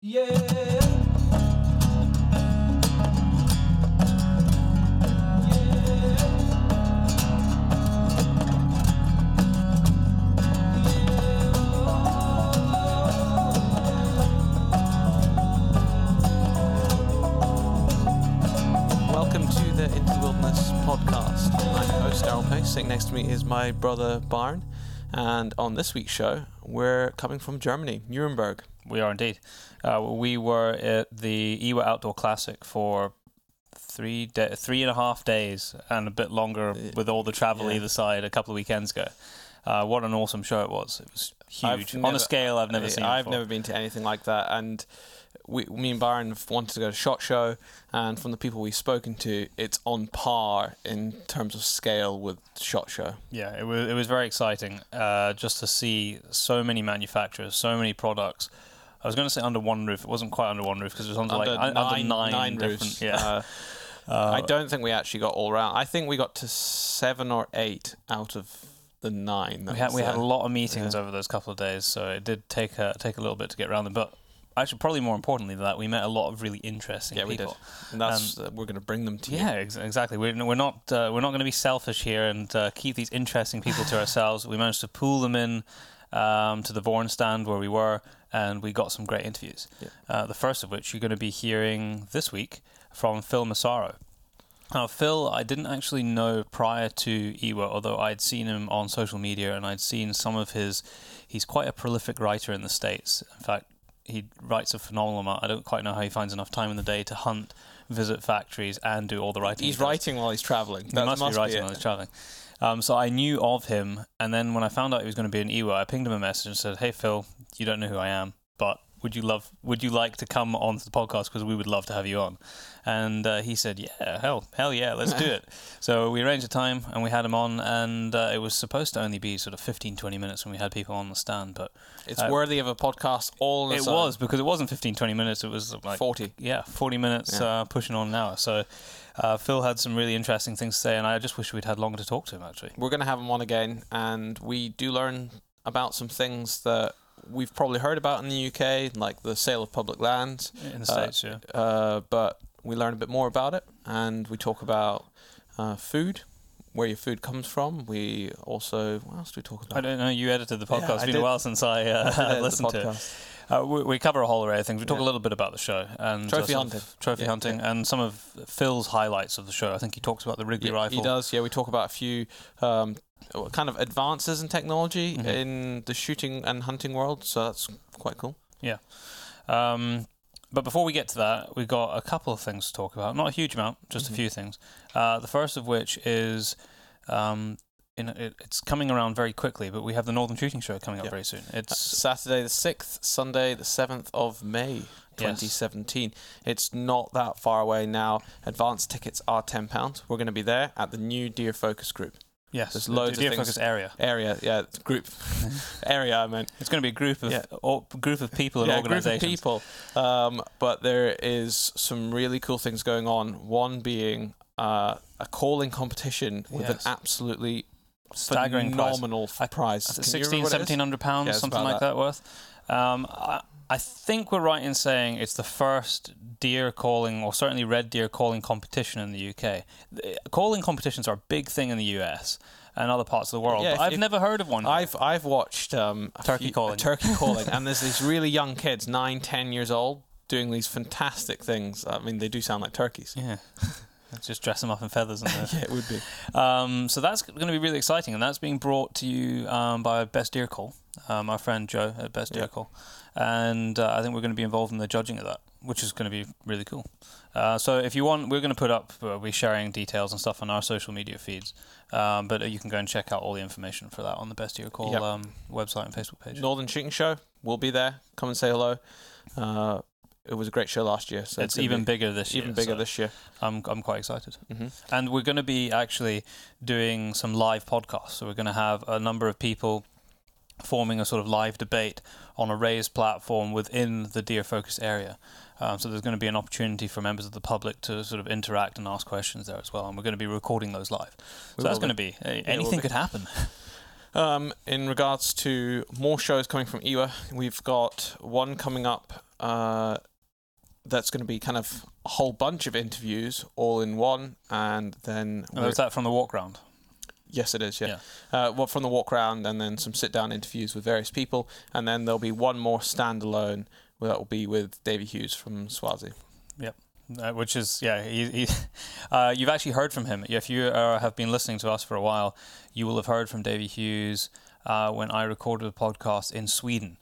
Yeah. Welcome to the Into Wilderness podcast. I'm host, Daryl Pace. Sitting next to me is my brother, Barn. And on this week's show, we're coming from Germany, Nuremberg. We are indeed. Uh, we were at the IWA Outdoor Classic for three da three and a half days and a bit longer with all the travel yeah. either side a couple of weekends ago. Uh, what an awesome show it was! It was I've huge on never- a scale I've never seen. I've before. never been to anything like that. And we, me and Byron wanted to go to SHOT Show. And from the people we've spoken to, it's on par in terms of scale with SHOT Show. Yeah, it was it was very exciting uh, just to see so many manufacturers, so many products. I was going to say under one roof. It wasn't quite under one roof because it was under, like un- under nine, different. roofs. Yeah, Uh, I don't think we actually got all round. I think we got to seven or eight out of the nine. that we had we had a lot of meetings Yeah. over those couple of days, so it did take a take a little bit to get around them. But actually, probably more importantly than that, we met a lot of really interesting Yeah, we did. people. And that's uh, we're going to bring them to you. Yeah, ex- exactly. We're, we're not uh, we're not going to be selfish here and uh, keep these interesting people to ourselves. We managed to pull them in um, to the Vorn stand where we were, and we got some great interviews. Yeah. Uh, the first of which you're going to be hearing this week from Phil Massaro. Now, Phil, I didn't actually know prior to IWA, although I'd seen him on social media and I'd seen some of his. He's quite a prolific writer in the States. In fact, he writes a phenomenal amount. I don't quite know how he finds enough time in the day to hunt, visit factories, and do all the writing. He's he writing while he's traveling. He That must, be writing it. while he's traveling. Um, so I knew of him, and then when I found out he was going to be in IWA, I pinged him a message and said, "Hey Phil, you don't know who I am, but would you love would you like to come onto the podcast because we would love to have you on?" And uh, he said, "Yeah, hell, hell yeah, let's do it." so we arranged a time and we had him on, and uh, it was supposed to only be sort of 15, 20 minutes when we had people on the stand, but It's Uh, worthy of a podcast all it own. was because it wasn't 15, 20 minutes. It was like 40. yeah, 40 minutes Yeah. Uh, pushing on an hour. So uh, Phil had some really interesting things to say, and I just wish we'd had longer to talk to him, actually. We're going to have him on again, and we do learn about some things that we've probably heard about in the UK, like the sale of public land. In the Uh, States, yeah. Uh, but we learn a bit more about it, and we talk about uh, food, where your food comes from. We also, what else do we talk about? I don't know. You edited the podcast. Yeah, it's been did. a while since I, uh, I did edit the listened to it. Uh, we, we cover a whole array of things. We talk Yeah. a little bit about the show and Trophy uh, sort of hunting. trophy Yeah, hunting, yeah. and some of Phil's highlights of the show. I think he talks about the Rigby Yeah, rifle. He does, yeah. We talk about a few um, kind of advances in technology Mhm. in the shooting and hunting world, so that's quite cool. Um, but before we get to that, we've got a couple of things to talk about. Not a huge amount, just Mhm. a few things. Uh, the first of which is. Um, in, it, it's coming around very quickly, but we have the Northern Shooting Show coming up Yeah. very soon. Uh, It's Saturday the 6th, Sunday the 7th of May. 2017. It's not that far away now. Advance tickets are £10. We're going to be there at the new Deer Focus Group yes, there's the loads of Deer things- Focus area. area. Yeah, group area. I meant It's going to be a group of Yeah. or, group of people and yeah, group of people. Um, but there is some really cool things going on. One being uh, a calling competition with Yes. an absolutely Staggering phenomenal f- I- prize. Is it Can you 16, remember what it is? 1700 pounds, Yeah, something like that, worth. Um, I, I think we're right in saying it's the first deer calling, or certainly red deer calling competition in the UK. The- Calling competitions are a big thing in the US and other parts of the world, Yeah, but if- I've if- never heard of one. I've I've watched um, Turkey few- calling. turkey calling, and there's these really young kids, nine, ten years old, doing these fantastic things. I mean, they do sound like turkeys. yeah. Just dress them up in feathers. And Yeah, it would be. Um, so that's going to be really exciting, and that's being brought to you um, by Best Deer Call, um, our friend Joe at Best Deer Yeah. Call, and uh, I think we're going to be involved in the judging of that, which is going to be really cool. Uh, so if you want, we're going to put up, uh, we're sharing details and stuff on our social media feeds, um, but uh, you can go and check out all the information for that on the Best Deer Call Yep. um, website and Facebook page. Northern Shooting Show. We'll be there. Come and say hello. It was a great show last year, so it's gonna even be bigger this year. even bigger so this year. I'm I'm quite excited. hmm And we're going to be actually doing some live podcasts. So we're going to have a number of people forming a sort of live debate on a raised platform within the Deer Focus area. Um, so there's going to be an opportunity for members of the public to sort of interact and ask questions there as well. And we're going to be recording those live. We So that's will going to be anything be. could happen. Um, in regards to more shows coming from IWA, we've got one coming up uh, that's going to be kind of a whole bunch of interviews all in one, and then Oh, we're- that from the walk round? yes, it is. Yeah, Uh, well, from the walk round, and then some sit down interviews with various people, and then there'll be one more standalone that will be with Davy Hughes from Swazi. Uh, which is yeah he, he uh, you've actually heard from him if you uh, have been listening to us for a while you will have heard from Davy Hughes uh, when I recorded a podcast in Sweden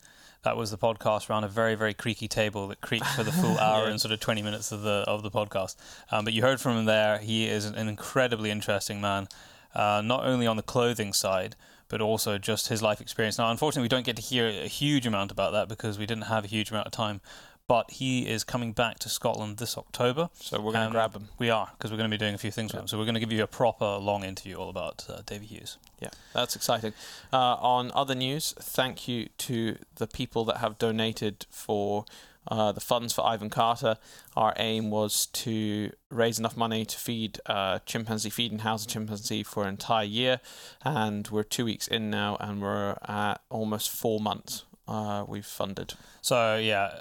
that was the podcast around a very very creaky table that creaked for the full hour and sort of 20 minutes of the of the podcast. Um, but you heard from him there. He is an, an incredibly interesting man uh, not only on the clothing side but also just his life experience. Now unfortunately we don't get to hear a huge amount about that because we didn't have a huge amount of time but he is coming back to Scotland this October So we're going to um, grab him. we are because we're going to be doing a few things with him. So we're going to give you a proper long interview all about uh, Davy Hughes. Yeah, that's exciting. Uh, on other news, thank you to the people that have donated for uh, the funds for Ivan Carter. Our aim was to raise enough money to feed uh, chimpanzee feed and house a chimpanzee for an entire year, and we're two weeks in now, and we're at almost four months. Uh, we've funded. So yeah,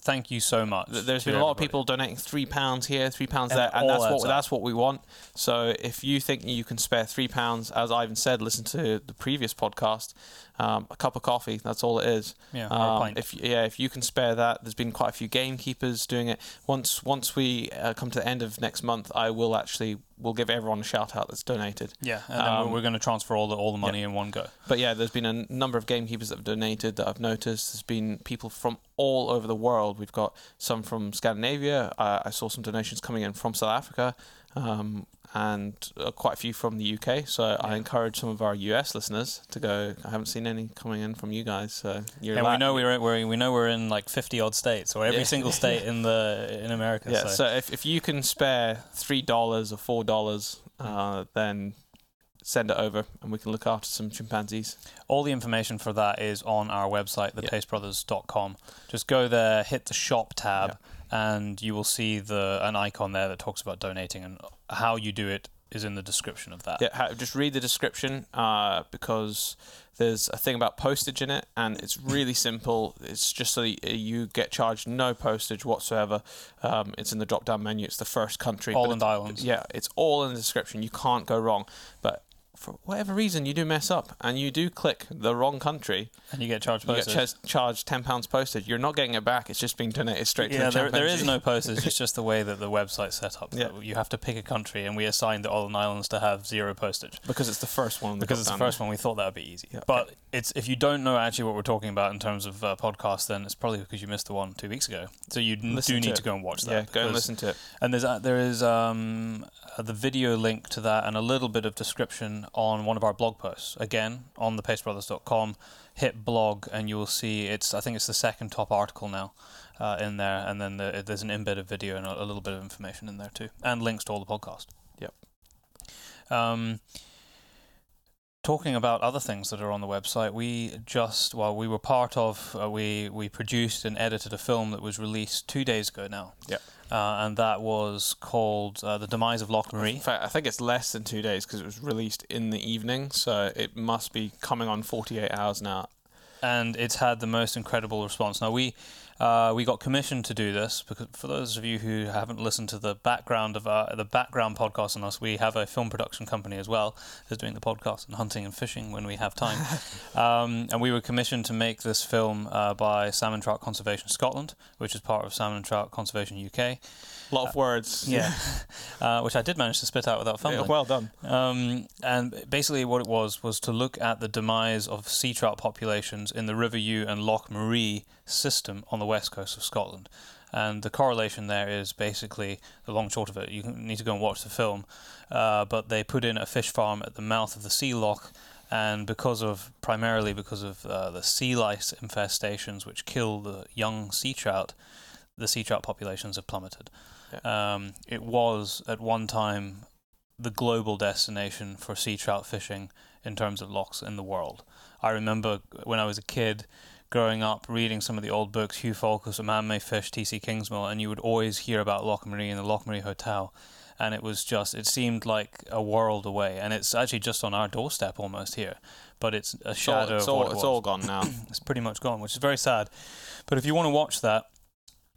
thank you so much. There's been a lot of people donating three pounds here, three pounds there, and that's what up. that's what we want. So if you think you can spare three pounds, as Ivan said, listen to the previous podcast. Um, a cup of coffee, that's all it is. Yeah, Um, pint. if yeah, if you can spare that, there's been quite a few gamekeepers doing it. Once once we uh, come to the end of next month, I will actually will give everyone a shout out that's donated. yeah, and um, we're, we're going to transfer all the all the money in one go. But yeah, there's been a number of gamekeepers that have donated that I've noticed. There's been people from all over the world. We've got some from Scandinavia. Uh, I saw some donations coming in from South Africa, um, and uh, quite a few from the UK. So I encourage some of our US listeners to go. I haven't seen any coming in from you guys. So you're And la- we know we're, we're we know we're in like fifty odd states, or every Yeah. single state in the in America. Yeah, so. so if, if you can spare three dollars or four dollars, uh, then send it over, and we can look after some chimpanzees. all the information for that is on our website, Yeah. thepacebrothers.com. Just go there, hit the shop tab, and you will see the an icon there that talks about donating and how you do it is in the description of that. Yeah, just read the description uh, because there's a thing about postage in it, and it's really simple. It's just so you get charged no postage whatsoever. Um, it's in the drop down menu. It's the first country. Holland it- Islands. Yeah, it's all in the description. You can't go wrong. But for whatever reason, you do mess up and you do click the wrong country. And you get charged You get ch- charged ten pounds postage. You're not getting it back. It's just being donated straight yeah, to the there, there is no postage. It's just the way that the website's set up. Yeah. You have to pick a country, and we assigned the Holland Islands to have zero postage. because it's the first one. because it's the first one, we thought that would be easy. Yeah, But it's if you don't know actually what we're talking about in terms of uh, podcast, then it's probably because you missed the one two weeks ago. So you Listen do to need it. to go and watch that. Yeah, go and listen to it. And there's uh, there is um, the video link to that and a little bit of description on one of our blog posts. Again, on the thepacebrothers.com, hit blog and you will see it's I think it's the second top article now uh, in there, and then the, there's an embedded video and a, a little bit of information in there too, and links to all the podcast. Yep. Um, talking about other things that are on the website, we just well we were part of uh, we we produced and edited a film that was released two days ago now. Yep. Uh, and that was called uh, "The Demise of Loch In fact, I think it's less than two days because it was released in the evening, so it must be coming on 48 hours now. and it's had the most incredible response. Now we uh, we got commissioned to do this because for those of you who haven't listened to the background of our, the background podcast on us, we have a film production company as well as doing the podcast and hunting and fishing when we have time. um, and we were commissioned to make this film uh, by Salmon Trout Conservation Scotland, which is part of Salmon Trout Conservation UK. A lot of words. Yeah, uh, which I did manage to spit out without Yeah, fumbling. well done. Um, and basically, what it was was to look at the demise of sea trout populations in the River Ewe and Loch Maree system on the west coast of Scotland. And the correlation there is basically the long short of it. You need to go and watch the film, uh, but they put in a fish farm at the mouth of the sea loch, and because of primarily because of uh, the sea lice infestations which kill the young sea trout, the sea trout populations have plummeted. Um, it was at one time the global destination for sea trout fishing in terms of locks in the world. I remember when I was a kid growing up reading some of the old books, Hugh Falkus, A Man May Fish, T.C. Kingsmill, and you would always hear about Loch Maree and the Loch Maree Hotel. and it was just it seemed like a world away, and it's actually just on our doorstep almost here, but it's a It's all, shadow it's of all, it it's was. all gone now. It's pretty much gone, which is very sad. But if you want to watch that,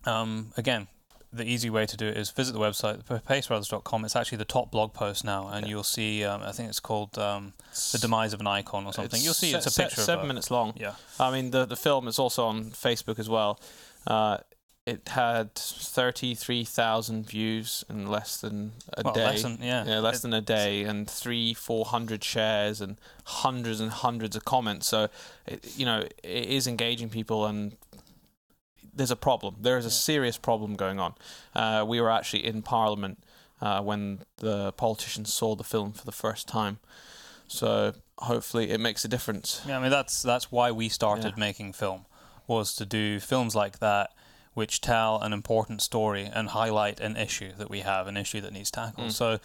um, again, the easy way to do it is visit the website, pacebrothers.com. It's actually the top blog post now, and Yeah. you'll see. Um, I think it's called um, "The Demise of an Icon" or something. It's you'll see se- it's a se- picture seven minutes long. Yeah, I mean, the the film is also on Facebook as well. Uh, it had thirty three thousand views in less than a well, day. less than yeah, yeah, less It- than a day, and three, four hundred shares, and hundreds and hundreds of comments. So, it, you know, it is engaging people, and there's a problem. There is a serious problem going on. Uh, we were actually in Parliament uh, when the politicians saw the film for the first time. So hopefully, it makes a difference. Yeah, I mean that's that's why we started Yeah. making film was to do films like that which tell an important story and highlight an issue that we have, an issue that needs tackled. Mm. So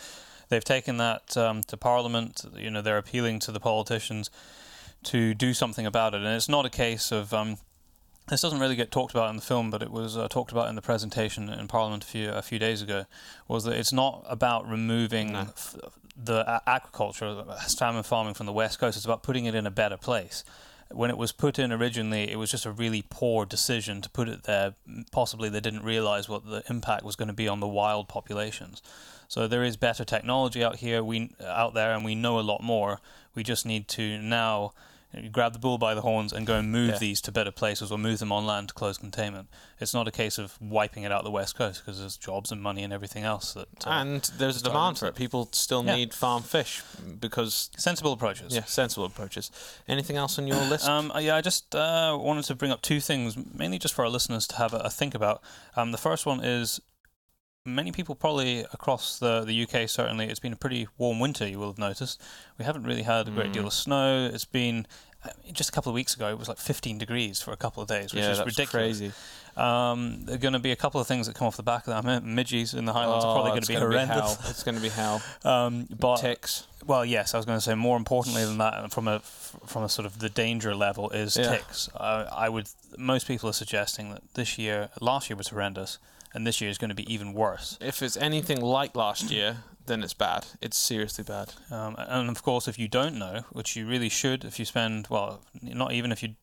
they've taken that um, to Parliament. You know, they're appealing to the politicians to do something about it, and it's not a case of. Um, this doesn't really get talked about in the film, but it was uh, talked about in the presentation in Parliament a few a few days ago. Was that it's not about removing No. f- the a- agriculture, salmon farming from the west coast. It's about putting it in a better place. When it was put in originally, it was just a really poor decision to put it there. Possibly they didn't realize what the impact was going to be on the wild populations. So there is better technology out here, we out there, and we know a lot more. We just need to now grab the bull by the horns and go and move Yeah. these to better places or move them on land to close containment. It's not a case of wiping it out the west coast because there's jobs and money and everything else that uh, and there's a demand for it. People still Yeah. need farm fish because sensible approaches. yeah, sensible approaches. Anything else on your list? Um, uh, yeah, I just uh, wanted to bring up two things, mainly just for our listeners to have a, a think about. Um, the first one is many people probably across the, the UK, certainly, it's been a pretty warm winter, you will have noticed. We haven't really had a great Mm. deal of snow. It's been, uh, just a couple of weeks ago, it was like 15 degrees for a couple of days, which yeah, is that's ridiculous. crazy. Um, there are going to be a couple of things that come off the back of that. I mean, midges in the Highlands are probably Oh, going to be horrendous. hell. It's going to be hell. um, but Ticks. well, yes, I was going to say more importantly than that, from a from a sort of the danger level is Yeah. ticks. Uh, I would most people are suggesting that this year, last year was horrendous, and this year is going to be even worse. If it's anything like last year, then it's bad. It's seriously bad. Um, and of course, if you don't know, which you really should, if you spend well, not even if you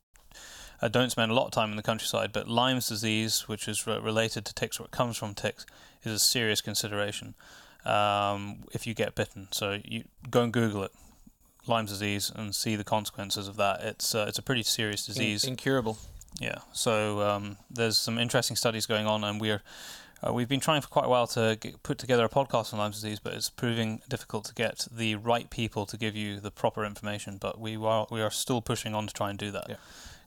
uh, don't spend a lot of time in the countryside, but Lyme's disease, which is re- related to ticks or it comes from ticks, is a serious consideration um, if you get bitten. So you go and Google it, Lyme's disease, and see the consequences of that. It's uh, it's a pretty serious In- disease. incurable. Yeah. So um, there's some interesting studies going on, and we're uh, we've been trying for quite a while to get, put together a podcast on Lyme disease, but it's proving difficult to get the right people to give you the proper information. But we are we are still pushing on to try and do that Yeah.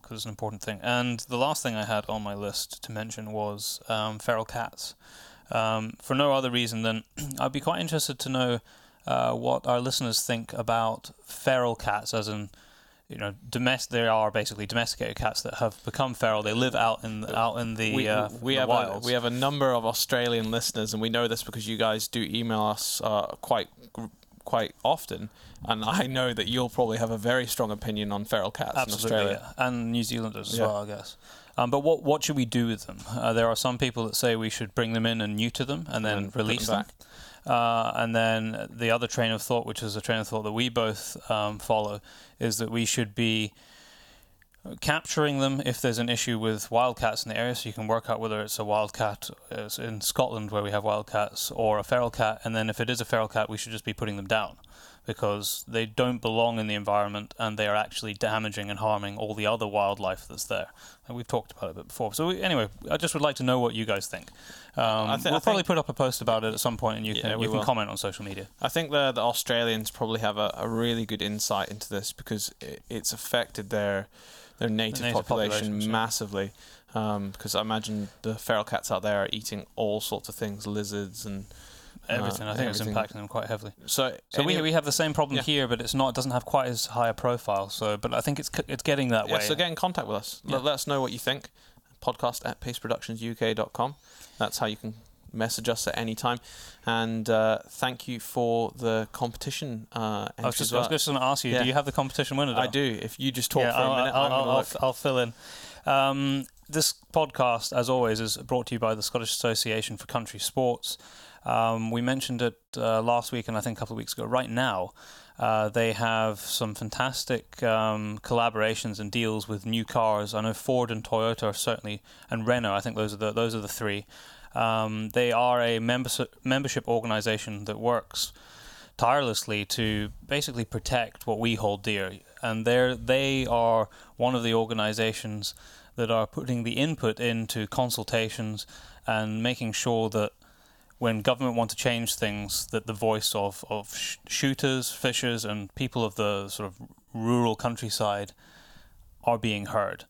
because it's an important thing. And the last thing I had on my list to mention was um, feral cats. Um, for no other reason than I'd be quite interested to know uh, what our listeners think about feral cats, as in you know, domestic. There are basically domesticated cats that have become feral. They live out in out in the we, uh, we the have a, we have a number of Australian listeners, and we know this because you guys do email us uh, quite quite often, and I know that you'll probably have a very strong opinion on feral cats Absolutely, in Australia. yeah. and New Zealanders as Yeah. well, I guess. Um, but what what should we do with them? Uh, there are some people that say we should bring them in and neuter them and then And release them. back. Uh, and then the other train of thought, which is a train of thought that we both um, follow, is that we should be capturing them if there's an issue with wildcats in the area. So you can work out whether it's a wildcat uh, in Scotland where we have wildcats or a feral cat. And then if it is a feral cat, we should just be putting them down because they don't belong in the environment and they are actually damaging and harming all the other wildlife that's there. And we've talked about it a bit before. So we, anyway, I just would like to know what you guys think. Um, I thi- we'll probably think- put up a post about it at some point, and you can we you can will. comment on social media. I think the the Australians probably have a, a really good insight into this because it, it's affected their their native, native population yeah. massively. Um, because I imagine the feral cats out there are eating all sorts of things, lizards and Everything. Uh, I think it's impacting them quite heavily. so. So we, we have the same problem Yeah. here, but it's not. It doesn't have quite as high a profile. So, but I think it's it's getting that yeah, way. so get in contact with us. Yeah. Let, let us know what you think. Podcast at paceproductionsuk.com. That's how you can message us at any time. And uh, thank you for the competition uh, I was just, as I was well. just going to ask you, Yeah. do you have the competition winner? I do. If you just talk yeah, for a I'll, minute, I'll, I'm I'll, gonna I'll. I'll fill in. Um, this podcast, as always, is brought to you by the Scottish Association for Country Sports. Um, we mentioned it uh, last week and I think a couple of weeks ago. Right now, uh, they have some fantastic um, collaborations and deals with new cars. I know Ford and Toyota are certainly, and Renault. I think those are the those are the three. Um, they are a membership membership organization that works tirelessly to basically protect what we hold dear, and they they are one of the organizations that are putting the input into consultations and making sure that when government want to change things, that the voice of, of sh- shooters, fishers, and people of the sort of rural countryside are being heard.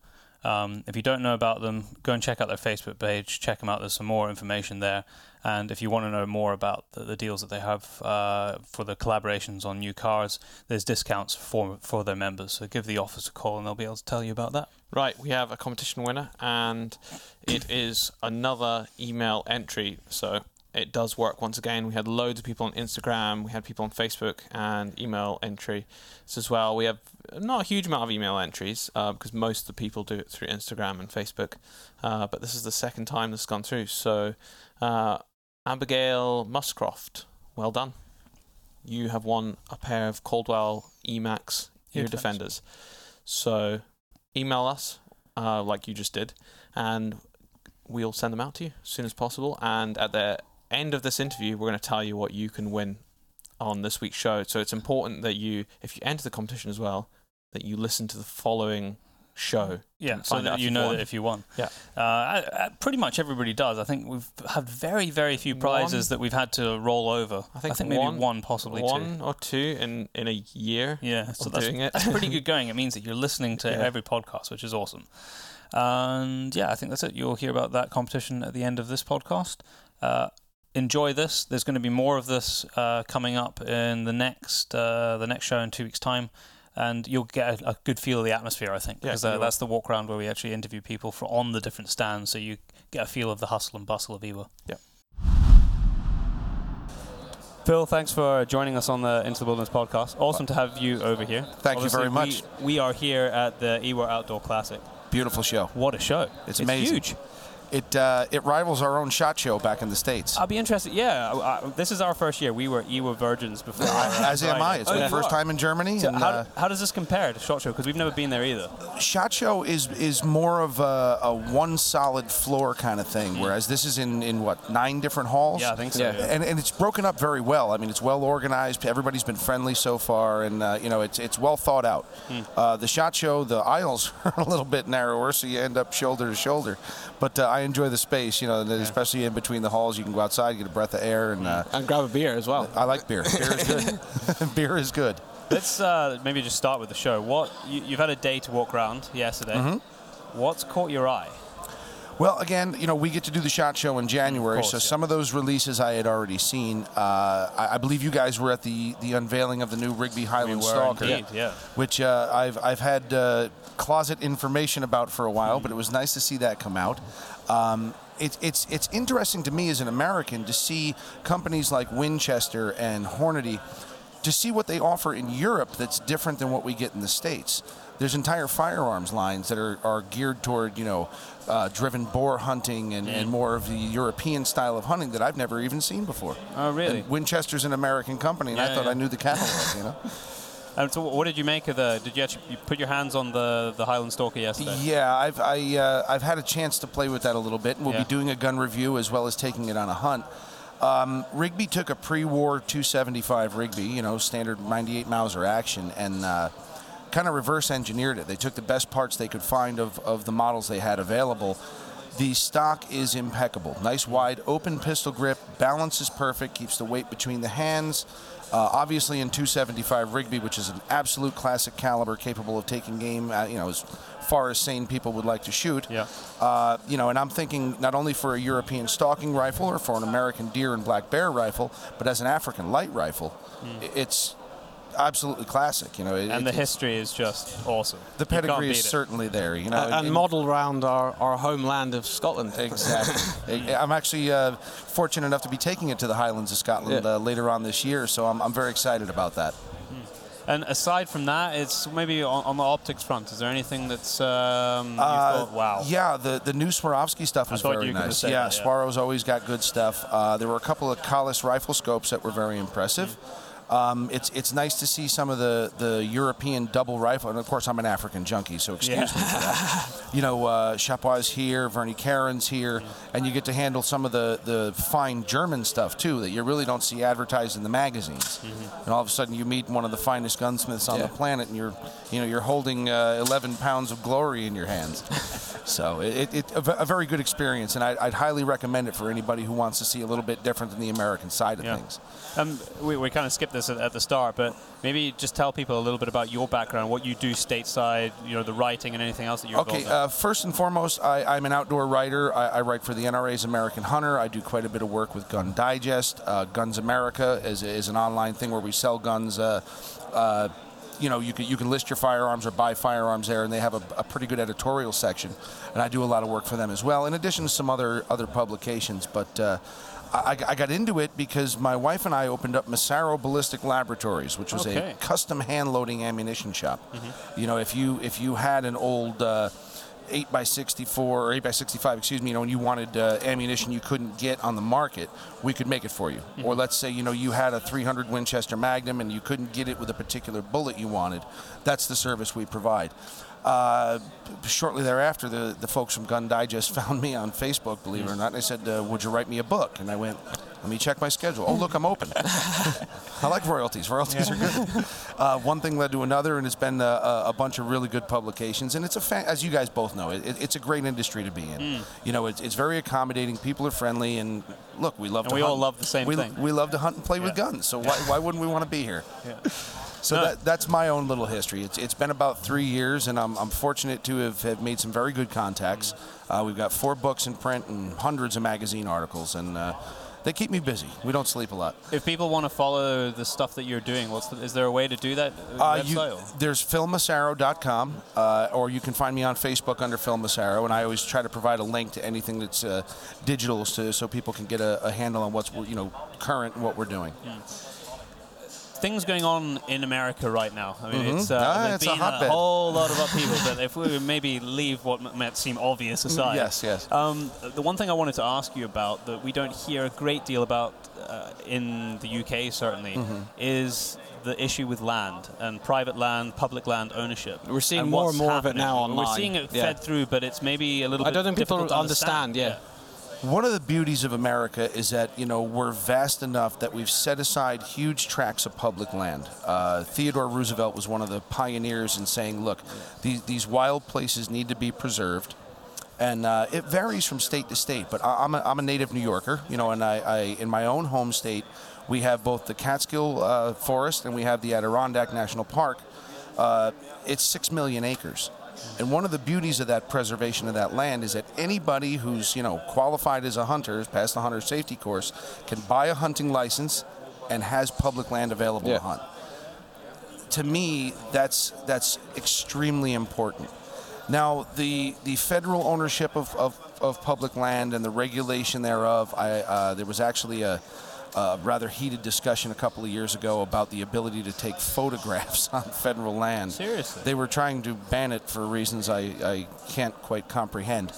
Um, if you don't know about them, go and check out their Facebook page. Check them out. There's some more information there. And if you want to know more about the, the deals that they have uh, for the collaborations on new cars, there's discounts for for their members. So give the office a call, and they'll be able to tell you about that. Right, we have a competition winner, and it is another email entry. So it does work once again. We had loads of people on Instagram, we had people on Facebook, and email entries as well. We have not a huge amount of email entries uh, because most of the people do it through Instagram and Facebook. Uh, but this is the second time this has gone through. So, uh, Abigail Muscroft, well done. You have won a pair of Caldwell Emax ear Ear defenders. So, email us uh, like you just did, and we'll send them out to you as soon as possible. And at the end of this interview, we're going to tell you what you can win on this week's show. So it's important that you, if you enter the competition as well, that you listen to the following show. Yeah, so that you know won. that if you won. Yeah. Uh, I, I, pretty much everybody does. I think we've had very, very few prizes that we've had to roll over. I think maybe one- one, possibly two. one or two in in a year. Yeah, so of that's, doing it. that's pretty good going. It means that you're listening to Yeah. every podcast, which is awesome. And yeah, I think that's it. You'll hear about that competition at the end of this podcast. Uh, enjoy this. There's going to be more of this uh, coming up in the next uh, the next show in two weeks' time, and you'll get a, a good feel of the atmosphere. I think because you uh, that's the walk around where we actually interview people for on the different stands, so you get a feel of the hustle and bustle of IWA. Yeah. Phil, thanks for joining us on the Into the Wilderness podcast. Awesome to have you over here. Thank you very much. We, we are here at the IWA Outdoor Classic. Beautiful show. What a show! It's amazing. huge. It uh, it rivals our own shot show back in the states. I'll be interested. Yeah, I, I, this is our first year. We were IWA virgins before. As am I. It's Oh, my you first time in Germany. So and, how, uh, how does this compare to Shot Show? Because we've never been there either. Shot Show is is more of a, a one solid floor kind of thing, whereas this is in, in what nine different halls. Yeah, I think so. Yeah. yeah. And, and it's broken up very well. I mean, it's well organized. Everybody's been friendly so far, and uh, you know, it's it's well thought out. Hmm. Uh, the shot show, the aisles are a little bit narrower, so you end up shoulder to shoulder. But uh, I enjoy the space, you know, and especially in between the halls, you can go outside, get a breath of air, and uh, And grab a beer as well. I like beer. Beer is good. beer is good. Let's uh, maybe just start with the show. What you, you've had a day to walk around yesterday. Mm-hmm. What's caught your eye? Well, again, you know, we get to do the shot show in January, course, so yeah. some of those releases I had already seen. Uh, I, I believe you guys were at the, the unveiling of the new Rigby Highland were Stalker, indeed, yeah. which uh, I've I've had uh, closet information about for a while, but it was nice to see that come out. Um, it, it's it's interesting to me as an American to see companies like Winchester and Hornady to see what they offer in Europe that's different than what we get in the States. There's entire firearms lines that are, are geared toward, you know, uh, driven boar hunting and, and more of the European style of hunting that I've never even seen before. Oh, really? And Winchester's an American company, and I thought yeah. I knew the catalog, you know? And so, what did you make of the? Did you actually put your hands on the the Highland Stalker yesterday? Yeah, I've I, uh, I've had a chance to play with that a little bit, and we'll Yeah. be doing a gun review as well as taking it on a hunt. Um, Rigby took a pre-war 275 Rigby, you know, standard 98 Mauser action, and uh, kind of reverse engineered it. They took the best parts they could find of, of the models they had available. The stock is impeccable. Nice wide open pistol grip, balance is perfect, keeps the weight between the hands. Uh, obviously, in 275 Rigby, which is an absolute classic caliber, capable of taking game, uh, you know, as far as sane people would like to shoot. Yeah. Uh, you know, and I'm thinking not only for a European stalking rifle or for an American deer and black bear rifle, but as an African light rifle, i- it's absolutely classic. You know, it, Hmm. And the it- history is just awesome. the pedigree is it. certainly there. You know, Uh, and and- modelled around our, our homeland of Scotland. Exactly. I'm actually uh, fortunate enough to be taking it to the Highlands of Scotland Yeah. uh, later on this year, so I'm, I'm very excited about that. And aside from that, it's maybe on, on the optics front. Is there anything that's um, you Uh, thought, wow? Yeah, the, the new Swarovski stuff was thought very you were nice. say yeah, that, yeah. Swarov's always got good stuff. Uh, there were a couple of Kahles rifle scopes that were very impressive. Um, it's it's nice to see some of the, the European double rifle, and of course I'm an African junkie, so excuse Yeah. me for that. You know, uh, Chapuis here, Verney-Carron's here, and you get to handle some of the, the fine German stuff too that you really don't see advertised in the magazines. And all of a sudden you meet one of the finest gunsmiths on Yeah. the planet, and you're you know you're holding uh, 11 pounds of glory in your hands. So it, it a, ve- a very good experience, and I, I'd highly recommend it for anybody who wants to see a little bit different than the American side of Yeah. things. Um, we, we kind of skipped this at, at the start, but maybe just tell people a little bit about your background, what you do stateside, you know, the writing and anything else that you're Okay, involved uh, first and foremost, I, I'm an outdoor writer. I, I write for the NRA's American Hunter. I do quite a bit of work with Gun Digest. Uh, Guns America is, is an online thing where we sell guns. Uh, uh, you know, you can you can list your firearms or buy firearms there, and they have a, a pretty good editorial section. And I do a lot of work for them as well, in addition to some other other publications. But uh, I, I got into it because my wife and I opened up Massaro Ballistic Laboratories, which was Okay. a custom hand loading ammunition shop. You know, if you if you had an old uh, 8 by 64 or 8 by 65 excuse me you know and you wanted uh, ammunition you couldn't get on the market we could make it for you. Or let's say you know you had a 300 winchester magnum and you couldn't get it with a particular bullet you wanted. That's the service we provide uh, shortly thereafter, the, the folks from Gun Digest found me on Facebook, believe it or not, and they said, uh, Would you write me a book? And I went, Let me check my schedule. Oh, look, I'm open. I like royalties. Royalties are good. Uh, one thing led to another, and it's been a, a, bunch of really good publications. And it's a, fa- as you guys both know, it, it, it's a great industry to be in. You know, it's, it's very accommodating. People are friendly, and look, we love And to we hunt. all love the same we, thing. We love to hunt and play with guns. So why, why wouldn't we want to be here? Yeah. So No. that, that's my own little history. It's, it's been about three years, and I'm, I'm fortunate to have, have made some very good contacts. Uh, we've got four books in print and hundreds of magazine articles, and uh, they keep me busy. We don't sleep a lot. If people want to follow the stuff that you're doing, what's the, is there a way to do that? Uh, you, there's philmassaro.com, uh, or you can find me on Facebook under Phil Massaro, and I always try to provide a link to anything that's uh, digital so, so people can get a, a handle on what's you know current and what we're doing. Things going on in America right now. I mean, it's, uh, Ah, it's a been hotbed. whole lot of upheaval. but if we maybe leave what might seem obvious aside, Yes, yes. Um, the one thing I wanted to ask you about that we don't hear a great deal about uh, in the UK certainly Mm-hmm. is the issue with land and private land, public land ownership. We're seeing and more and more of it now now We're seeing it Yeah. fed through, but it's maybe a little bit. I don't think people to understand, yeah. One of the beauties of America is that you know we're vast enough that we've set aside huge tracts of public land. Uh, Theodore Roosevelt was one of the pioneers in saying, "Look, these, these wild places need to be preserved." And uh, it varies from state to state, but I- I'm a, I'm a native New Yorker, you know, and I, I in my own home state, we have both the Catskill uh, Forest and we have the Adirondack National Park. Uh, it's six million acres. And one of the beauties of that preservation of that land is that anybody who's you know qualified as a hunter, has passed the hunter safety course, can buy a hunting license and has public land available Yeah. to hunt. To me, that's that's extremely important. Now, the the federal ownership of, of, of public land and the regulation thereof, I, uh, there was actually a, a rather heated discussion a couple of years ago about the ability to take photographs on federal land. Seriously? They were trying to ban it for reasons I, I can't quite comprehend.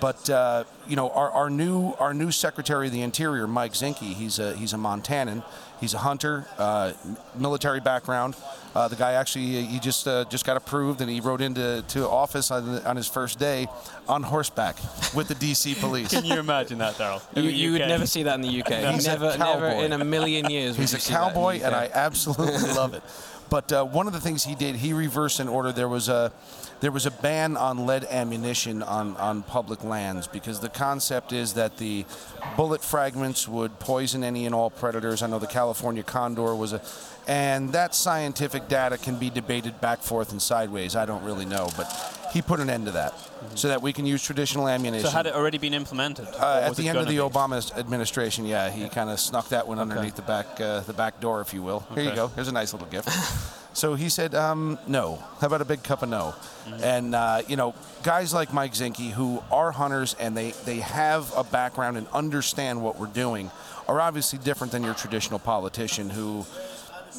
But uh, you know, our, our new our new Secretary of the Interior, Mike Zinke, he's a he's a Montanan. He's a hunter, uh, military background. Uh, the guy actually he just uh, just got approved, and he rode into to office on, on his first day on horseback with the DC police. Can you imagine that, Daryl? You, you would never see that in the UK. He's a never, never in a million years. would He's you a see that in the cowboy, UK. and I absolutely love it. But uh, one of the things he did, he reversed an order. There was a there was a ban on lead ammunition on, on public lands because the concept is that the bullet fragments would poison any and all predators. I know the California condor was a, and that scientific data can be debated back, forth, and sideways. I don't really know, but he put an end to that so that we can use traditional ammunition. So had it already been implemented? Uh, at the end of the be? Obama administration, yeah, he kind of snuck that one underneath the back uh, the back door, if you will. Here you go. Here's a nice little gift. so he said, um, "No. How about a big cup of no?" And uh, you know, guys like Mike Zinke, who are hunters and they they have a background and understand what we're doing, are obviously different than your traditional politician who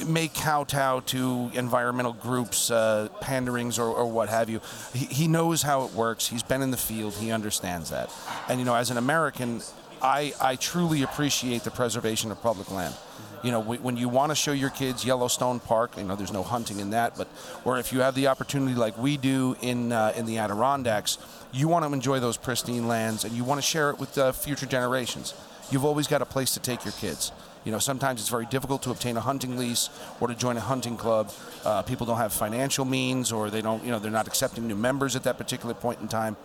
may kowtow to environmental groups, uh, panderings, or, or what have you. He, he knows how it works. He's been in the field. He understands that. And you know, as an American, I, I truly appreciate the preservation of public land. You know, when you want to show your kids Yellowstone Park, you know, there's no hunting in that, but or if you have the opportunity like we do in uh, in the Adirondacks, you want to enjoy those pristine lands and you want to share it with uh, future generations. You've always got a place to take your kids. You know, sometimes it's very difficult to obtain a hunting lease or to join a hunting club. Uh, people don't have financial means, or they don't, you know, they're not accepting new members at that particular point in time.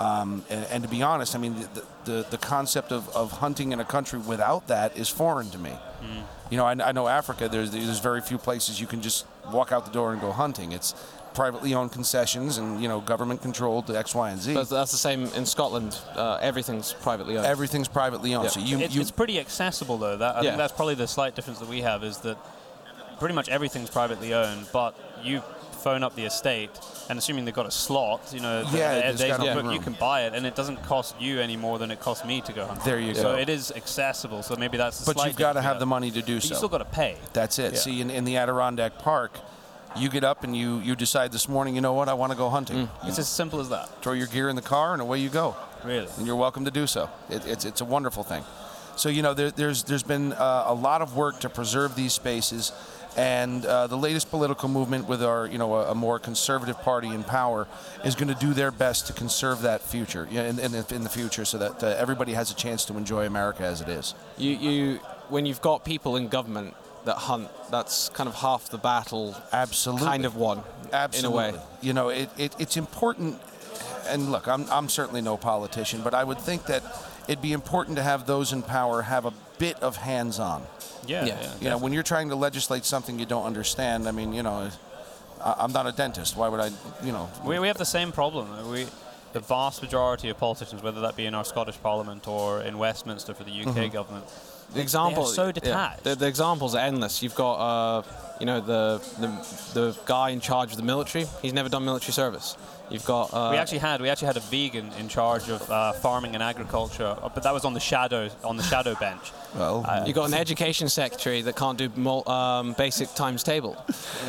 Um, and, and to be honest, I mean, the, the, the concept of, of hunting in a country without that is foreign to me. You know, I, I know Africa, there's, there's very few places you can just walk out the door and go hunting. It's privately owned concessions and, you know, government controlled X, Y, and Z. But that's the same in Scotland. Uh, everything's privately owned. Everything's privately owned. Yeah. So you, it's, you it's pretty accessible though. That I Yeah. think that's probably the slight difference that we have is that pretty much everything's privately owned, but you phone up the estate and assuming they've got a slot, you know, the- Yeah, the- it's they got book, you can buy it and it doesn't cost you any more than it costs me to go hunting. There you So go. So it is accessible. So maybe that's the but you've got to have the money to do But so. You still got to pay. That's it. Yeah. See, in, in the Adirondack Park, you get up and you, you decide this morning, you know what, I want to go hunting. Mm. It's as simple as that. Throw your gear in the car and away you go. Really. and you're welcome to do so. It, it's it's a wonderful thing. So you know there, there's there's been uh, a lot of work to preserve these spaces, and uh, the latest political movement with our you know a, a more conservative party in power is going to do their best to conserve that future in, in, the, in the future so that uh, everybody has a chance to enjoy America as it is. You, you, when you've got people in government that hunt, that's kind of half the battle. Absolutely. Kind of won. Absolutely. In a way. You know, it, it, it's important, and look, I'm, I'm certainly no politician, but I would think that it'd be important to have those in power have a bit of hands on. Yeah. Yeah. yeah, You know, when you're trying to legislate something you don't understand, I mean, you know, I- I'm not a dentist. Why would I, you know? We, we have the same problem. We, the vast majority of politicians, whether that be in our Scottish Parliament or in Westminster for the UK Mm-hmm. government, The example, so yeah, detached. the, the examples are endless. You've got, uh, you know, the, the the guy in charge of the military. He's never done military service. You've got. Uh, we actually had we actually had a vegan in charge of uh, farming and agriculture, uh, but that was on the shadow on the shadow bench. Well, You've got an education secretary that can't do mul- um, basic times table.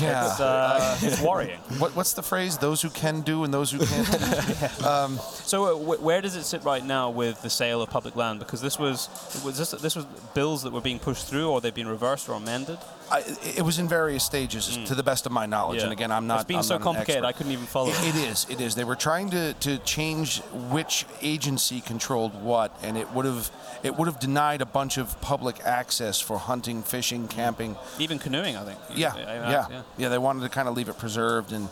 yeah. It's, uh, it's worrying. what, what's the phrase? Those who can do and those who can't. do? So uh, wh- where does it sit right now with the sale of public land? Because this was was this this was bills that were being pushed through, or they've been reversed or amended. I, it was in various stages, hmm. to the best of my knowledge. And again, I'm not. It's been I'm so complicated. I couldn't even follow. It- it is. It is. They were trying to, to change which agency controlled what, and it would have it would have denied a bunch of public access for hunting, fishing, hmm. camping. Even canoeing, I think. Yeah, I- yeah, yeah. They wanted to kind of leave it preserved, and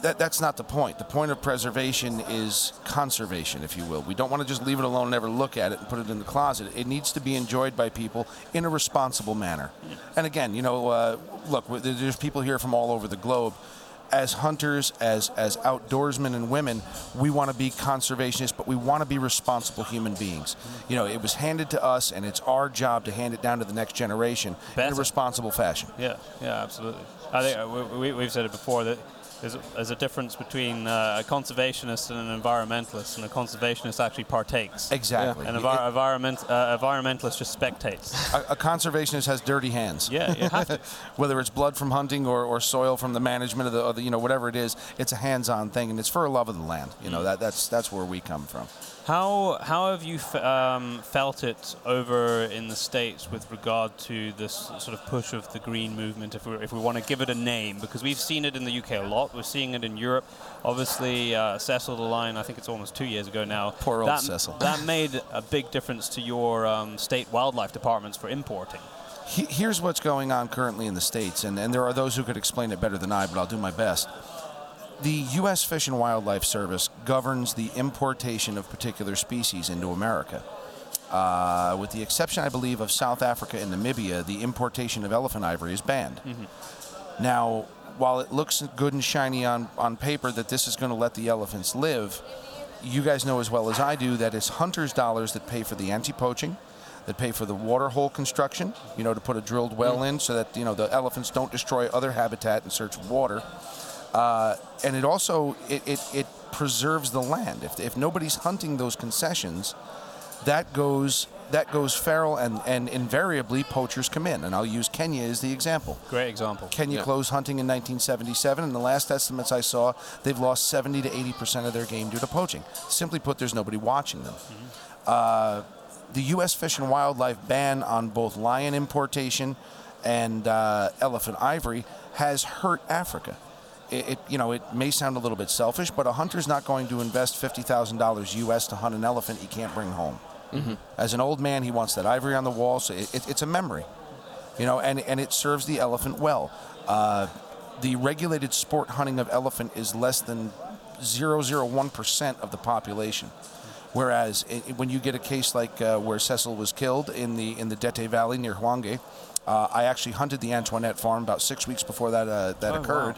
that, that's not the point. The point of preservation is conservation, if you will. We don't want to just leave it alone, and never look at it, and put it in the closet. It needs to be enjoyed by people in a responsible manner. And again, you know, uh, look, there's people here from all over the globe. As hunters, as as outdoorsmen and women, we want to be conservationists, but we want to be responsible human beings. You know, it was handed to us, and it's our job to hand it down to the next generation in a responsible fashion. Yeah, yeah, absolutely. I think uh, we, we, we've said it before that there's a, there's a difference between uh, a conservationist and an environmentalist, and a conservationist actually partakes. Exactly. An envi- environment, uh, environmentalist just spectates. a, a conservationist has dirty hands. Yeah, you have to. Whether it's blood from hunting or, or soil from the management of the, of the, you know, whatever it is, it's a hands-on thing, and it's for a love of the land. You know, that, that's that's where we come from. How how have you f- um, felt it over in the states with regard to this sort of push of the green movement, if we if we want to give it a name? Because we've seen it in the UK a lot. We're seeing it in Europe. Obviously, uh, Cecil the Lion. I think it's almost two years ago now. Poor old that, Cecil. That made a big difference to your um, state wildlife departments for importing. He, here's what's going on currently in the states, and, and there are those who could explain it better than I, but I'll do my best. The U.S. Fish and Wildlife Service governs the importation of particular species into America. Uh, with the exception, I believe, of South Africa and Namibia, the importation of elephant ivory is banned. Now, while it looks good and shiny on, on paper that this is going to let the elephants live, you guys know as well as I do that it's hunters' dollars that pay for the anti-poaching, that pay for the water hole construction, you know, to put a drilled well in so that, you know, the elephants don't destroy other habitat in search of water. Uh, and it also, it, it, it preserves the land. If, if nobody's hunting those concessions, that goes that goes feral, and, and invariably poachers come in. And I'll use Kenya as the example. Great example. Kenya Yeah. closed hunting in 1977, and the last estimates I saw, they've lost 70 to 80 percent of their game due to poaching. Simply put, there's nobody watching them. Uh, the U.S. Fish and Wildlife ban on both lion importation and uh, elephant ivory has hurt Africa. It, it, you know, it may sound a little bit selfish, but a hunter's not going to invest fifty thousand dollars U.S. to hunt an elephant he can't bring home. As an old man, he wants that ivory on the wall, so it, it, it's a memory you know, and, and it serves the elephant well. Uh, the regulated sport hunting of elephant is less than 001% of the population. Whereas i when you get a case like uh, where Cecil was killed in the in the Dete Valley near Hwange, uh, I actually hunted the Antoinette farm about six weeks before that uh, that Oh, wow.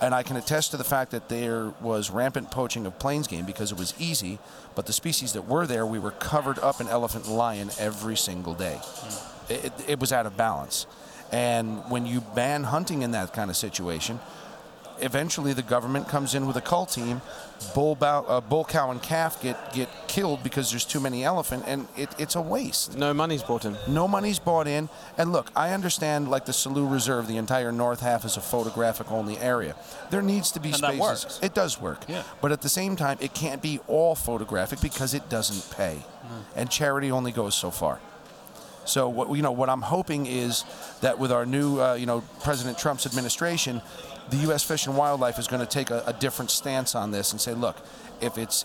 And I can attest to the fact that there was rampant poaching of plains game because it was easy, but the species that were there, we were covered up in elephant and lion every single day. It, it, it was out of balance. And when you ban hunting in that kind of situation, eventually the government comes in with a cull team. Bull, bow, uh, bull cow, and calf get, get killed because there's too many elephant, and it, it's a waste. No money's brought in. No money's bought in. And look, I understand like the Selous Reserve, the entire north half is a photographic only area. There needs to be And that spaces. works. It does work. Yeah. But at the same time, it can't be all photographic because it doesn't pay. And charity only goes so far. So what you know, what I'm hoping is that with our new, uh, you know, President Trump's administration, the U.S. Fish and Wildlife is going to take a, a different stance on this and say, look, if it's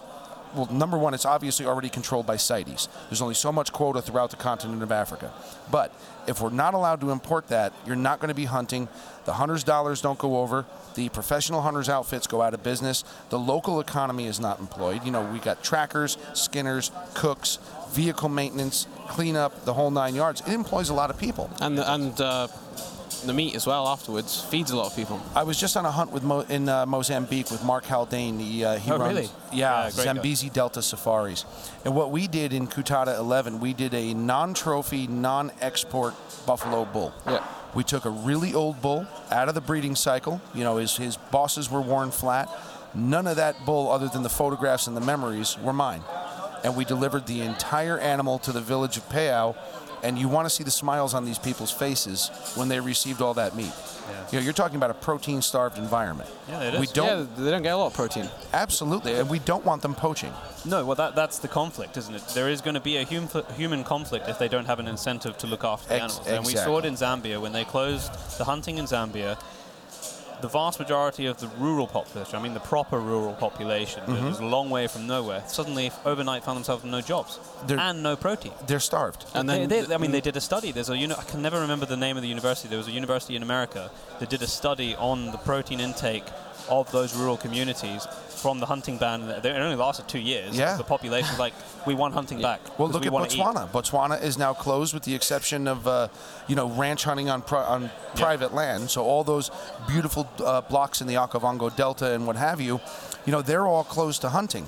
well, number one, it's obviously already controlled by CITES. There's only so much quota throughout the continent of Africa. But if we're not allowed to import that, you're not going to be hunting. The hunters' dollars don't go over. The professional hunters' outfits go out of business. The local economy is not employed. You know, we got trackers, skinners, cooks, vehicle maintenance, cleanup, the whole nine yards. It employs a lot of people. And and uh, the meat as well afterwards feeds a lot of people. I was just on a hunt with Mo, in uh, Mozambique with Mark Haldane. He, uh, he Oh, runs, really? Yeah, Yeah, great guy. Zambezi Delta Safaris. And what we did in Coutada 11, we did a non-trophy, non-export buffalo bull. Yeah. We took a really old bull out of the breeding cycle. You know, his his bosses were worn flat. None of that bull, other than the photographs and the memories, were mine. And we delivered the entire animal to the village of Payao. And you want to see the smiles on these people's faces when they received all that meat. You know, you're talking about a protein-starved environment. Yeah, it We don't yeah, they don't get a lot of protein. absolutely, and we don't want them poaching. No, well, that, that's the conflict, isn't it? There is going to be a hum- human conflict if they don't have an incentive to look after the Ex- animals. And we saw it in Zambia when they closed the hunting in Zambia. The vast majority of the rural population, I mean the proper rural population, Mm-hmm. that was a long way from nowhere, suddenly overnight found themselves with no jobs They're- and no protein. They're starved. And They- then they, I mean, they did a study. There's a uni- I can never remember the name of the university. There was a university in America that did a study on the protein intake of those rural communities from the hunting ban. It only lasted two years. Yeah. The population's like, we want hunting back. Well, look we at wanna eat." Botswana. Botswana is now closed, with the exception of uh, you know ranch hunting on pri- on private land. So all those beautiful uh, blocks in the Okavango Delta and what have you, you know, they're all closed to hunting.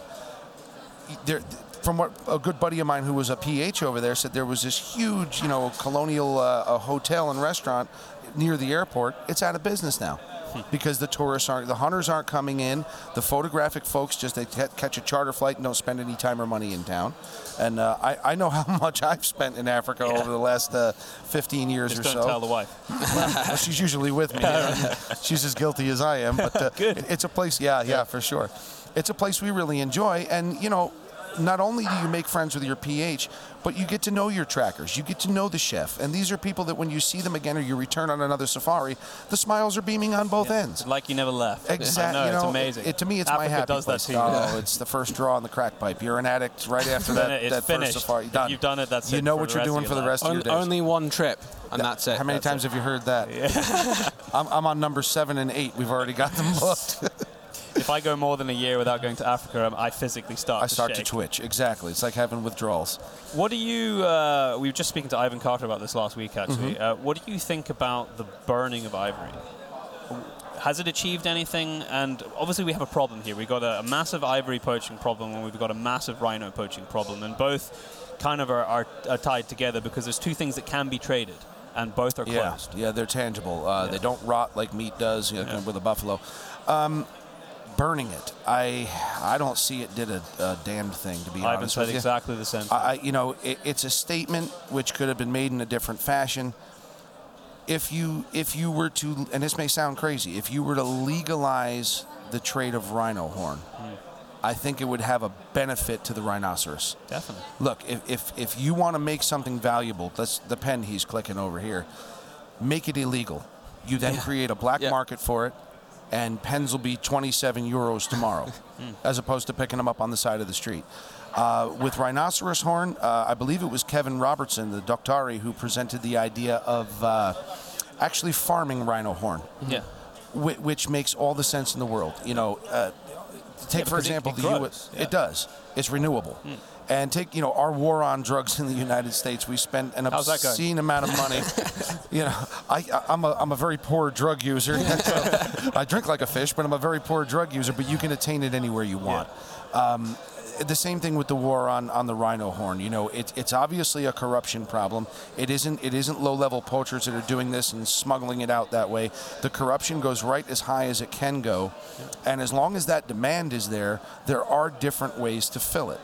There, from what a good buddy of mine who was a PH over there said, there was this huge, you know, colonial uh, hotel and restaurant near the airport. It's out of business now. Because the tourists aren't, the hunters aren't coming in. The photographic folks just they catch a charter flight and don't spend any time or money in town. And uh, I, I know how much I've spent in Africa over the last uh, 15 years Just or don't so. tell the wife. Well, she's usually with me. she's as guilty as I am. But uh, Good. it's a place, yeah, yeah, for sure. It's a place we really enjoy. And, you know, not only do you make friends with your PH, but you get to know your trackers. You get to know the chef. And these are people that when you see them again or you return on another safari, the smiles are beaming on both ends. Like you never left. Exactly. I know, you know, it's amazing. It, to me, it's Africa my happy does place. that to you. Oh, it's the first draw on the crack pipe. You're an addict right after that, it's that finished. first safari. If Done. you've done it, that's You it know what you're rest of doing your for the life. rest of On, your days. only one trip, and that's it. How many That's times have you heard that? I'm, I'm on number seven and eight. We've already got them booked. If I go more than a year without going to Africa, um, I physically start I start to twitch. Exactly. It's like having withdrawals. What do you? Uh, we were just speaking to Ivan Carter about this last week, actually. Mm-hmm. Uh, what do you think about the burning of ivory? Has it achieved anything? And obviously, we have a problem here. We've got a, a massive ivory poaching problem, and we've got a massive rhino poaching problem, and both kind of are, are, are tied together because there's two things that can be traded, and both are Yeah, closed. yeah, they're tangible. Uh, They don't rot like meat does you know, Yeah. with a buffalo. Um, burning it, I I don't see it did a, a damned thing to be Ivan honest said with you. exactly the same. I, I- you know, it, it's a statement which could have been made in a different fashion. If you if you were to, and this may sound crazy, if you were to legalize the trade of rhino horn, hmm. I think it would have a benefit to the rhinoceros. Definitely. Look, if if, if you want to make something valuable, that's the pen he's clicking over here. Make it illegal. You then create a black Yeah. market for it, and pens will be 27 euros tomorrow, as opposed to picking them up on the side of the street. Uh, with rhinoceros horn, uh, I believe it was Kevin Robertson, the doctari, who presented the idea of uh, actually farming rhino horn Yeah. whi- which makes all the sense in the world. You know, uh, take for because it- example it the grows, U.S. yeah. Hmm. It does. It's renewable. And take you know our war on drugs in the United States. We spent an obscene amount of money. you know, I, I- I'm a I'm a very poor drug user. I drink like a fish, but I'm a very poor drug user. But you can attain it anywhere you want. Um, the same thing with the war on, on the rhino horn. You know, it, it's obviously a corruption problem. It isn't it isn't low level poachers that are doing this and smuggling it out that way. The corruption goes right as high as it can go, and as long as that demand is there, there are different ways to fill it.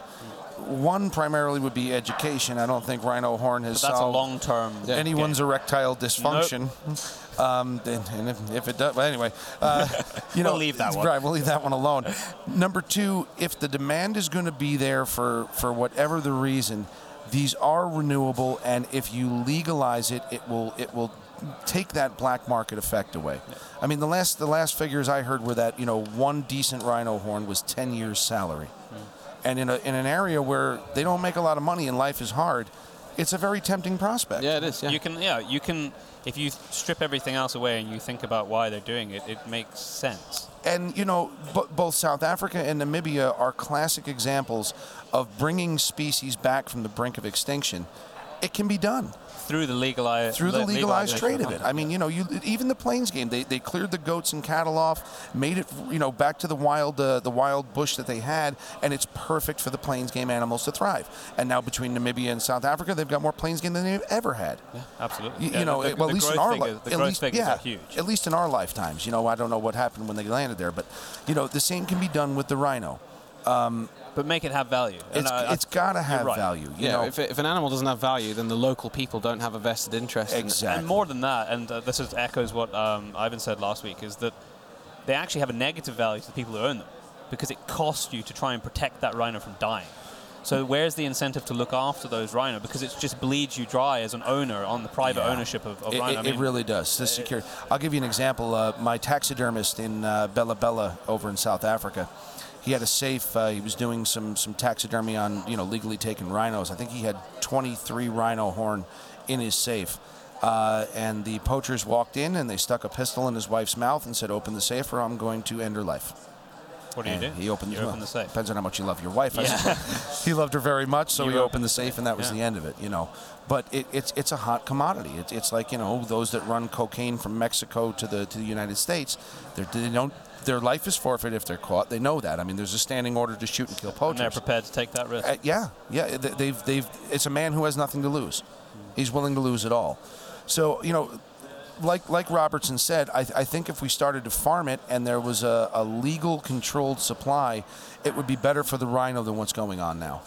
One primarily would be education. I don't think rhino horn has But that's a long term. anyone's erectile dysfunction. Um, and if, if it does, well, anyway, uh, you know, We'll leave that one. Right, we'll leave that one alone. Number two, if the demand is going to be there for for whatever the reason, these are renewable, and if you legalize it, it will it will take that black market effect away. I mean, the last the last figures I heard were that you know one decent rhino horn was ten years' salary, and in a in an area where they don't make a lot of money and life is hard. It's a very tempting prospect. Yeah, it is. Yeah. You can, yeah, you can. If you strip everything else away and you think about why they're doing it, it makes sense. and you know b- both South Africa and Namibia are classic examples of bringing species back from the brink of extinction. It can be done Through the legalized through the legalized trade of it. I mean, you know, you even the plains game, they, they cleared the goats and cattle off, made it, you know, back to the wild uh, the wild bush that they had, and it's perfect for the plains game animals to thrive. And now between Namibia and South Africa, they've got more plains game than they've ever had. Absolutely. You, Yeah, you know, the, it- well, at least in our li- the at least, yeah, are huge. At least in our lifetimes, you know, I don't know what happened when they landed there, but you know, the same can be done with the rhino. But make it have value. And It's, I- I- it's got to have right. value. You yeah, know, if, it, if an animal doesn't have value, then the local people don't have a vested interest in it. exactly. And more than that, and uh, this is echoes what um, Ivan said last week, is that they actually have a negative value to the people who own them because it costs you to try and protect that rhino from dying. So where's the incentive to look after those rhino? Because it just bleeds you dry as an owner on the private Yeah. ownership of, of It, rhino. it- I it really does. The security. I'll give you an example. Uh, my taxidermist in uh, Bela Bela over in South Africa, he had a safe. Uh, he was doing some some taxidermy on you know legally taken rhinos. I think he had 23 rhino horn in his safe. Uh, and the poachers walked in and they stuck a pistol in his wife's mouth and said, "Open the safe, or I'm going to end her life." what do you And do? He opened, you well, open the safe. Depends on how much you love your wife. Yeah. he loved her very much, so You he opened opened the safe, and that was Yeah. the end of it. You know, but it, it's it's a hot commodity. It's it's like you know those that run cocaine from Mexico to the to the United States. They don't. Their life is forfeit if they're caught. They know that. I mean, there's a standing order to shoot and kill And they're poachers. prepared to take that risk. Uh, yeah, yeah. they- They've they've. It's a man who has nothing to lose. He's willing to lose it all. So you know, like like Robertson said, I, I think if we started to farm it and there was a, a legal controlled supply, it would be better for the rhino than what's going on now.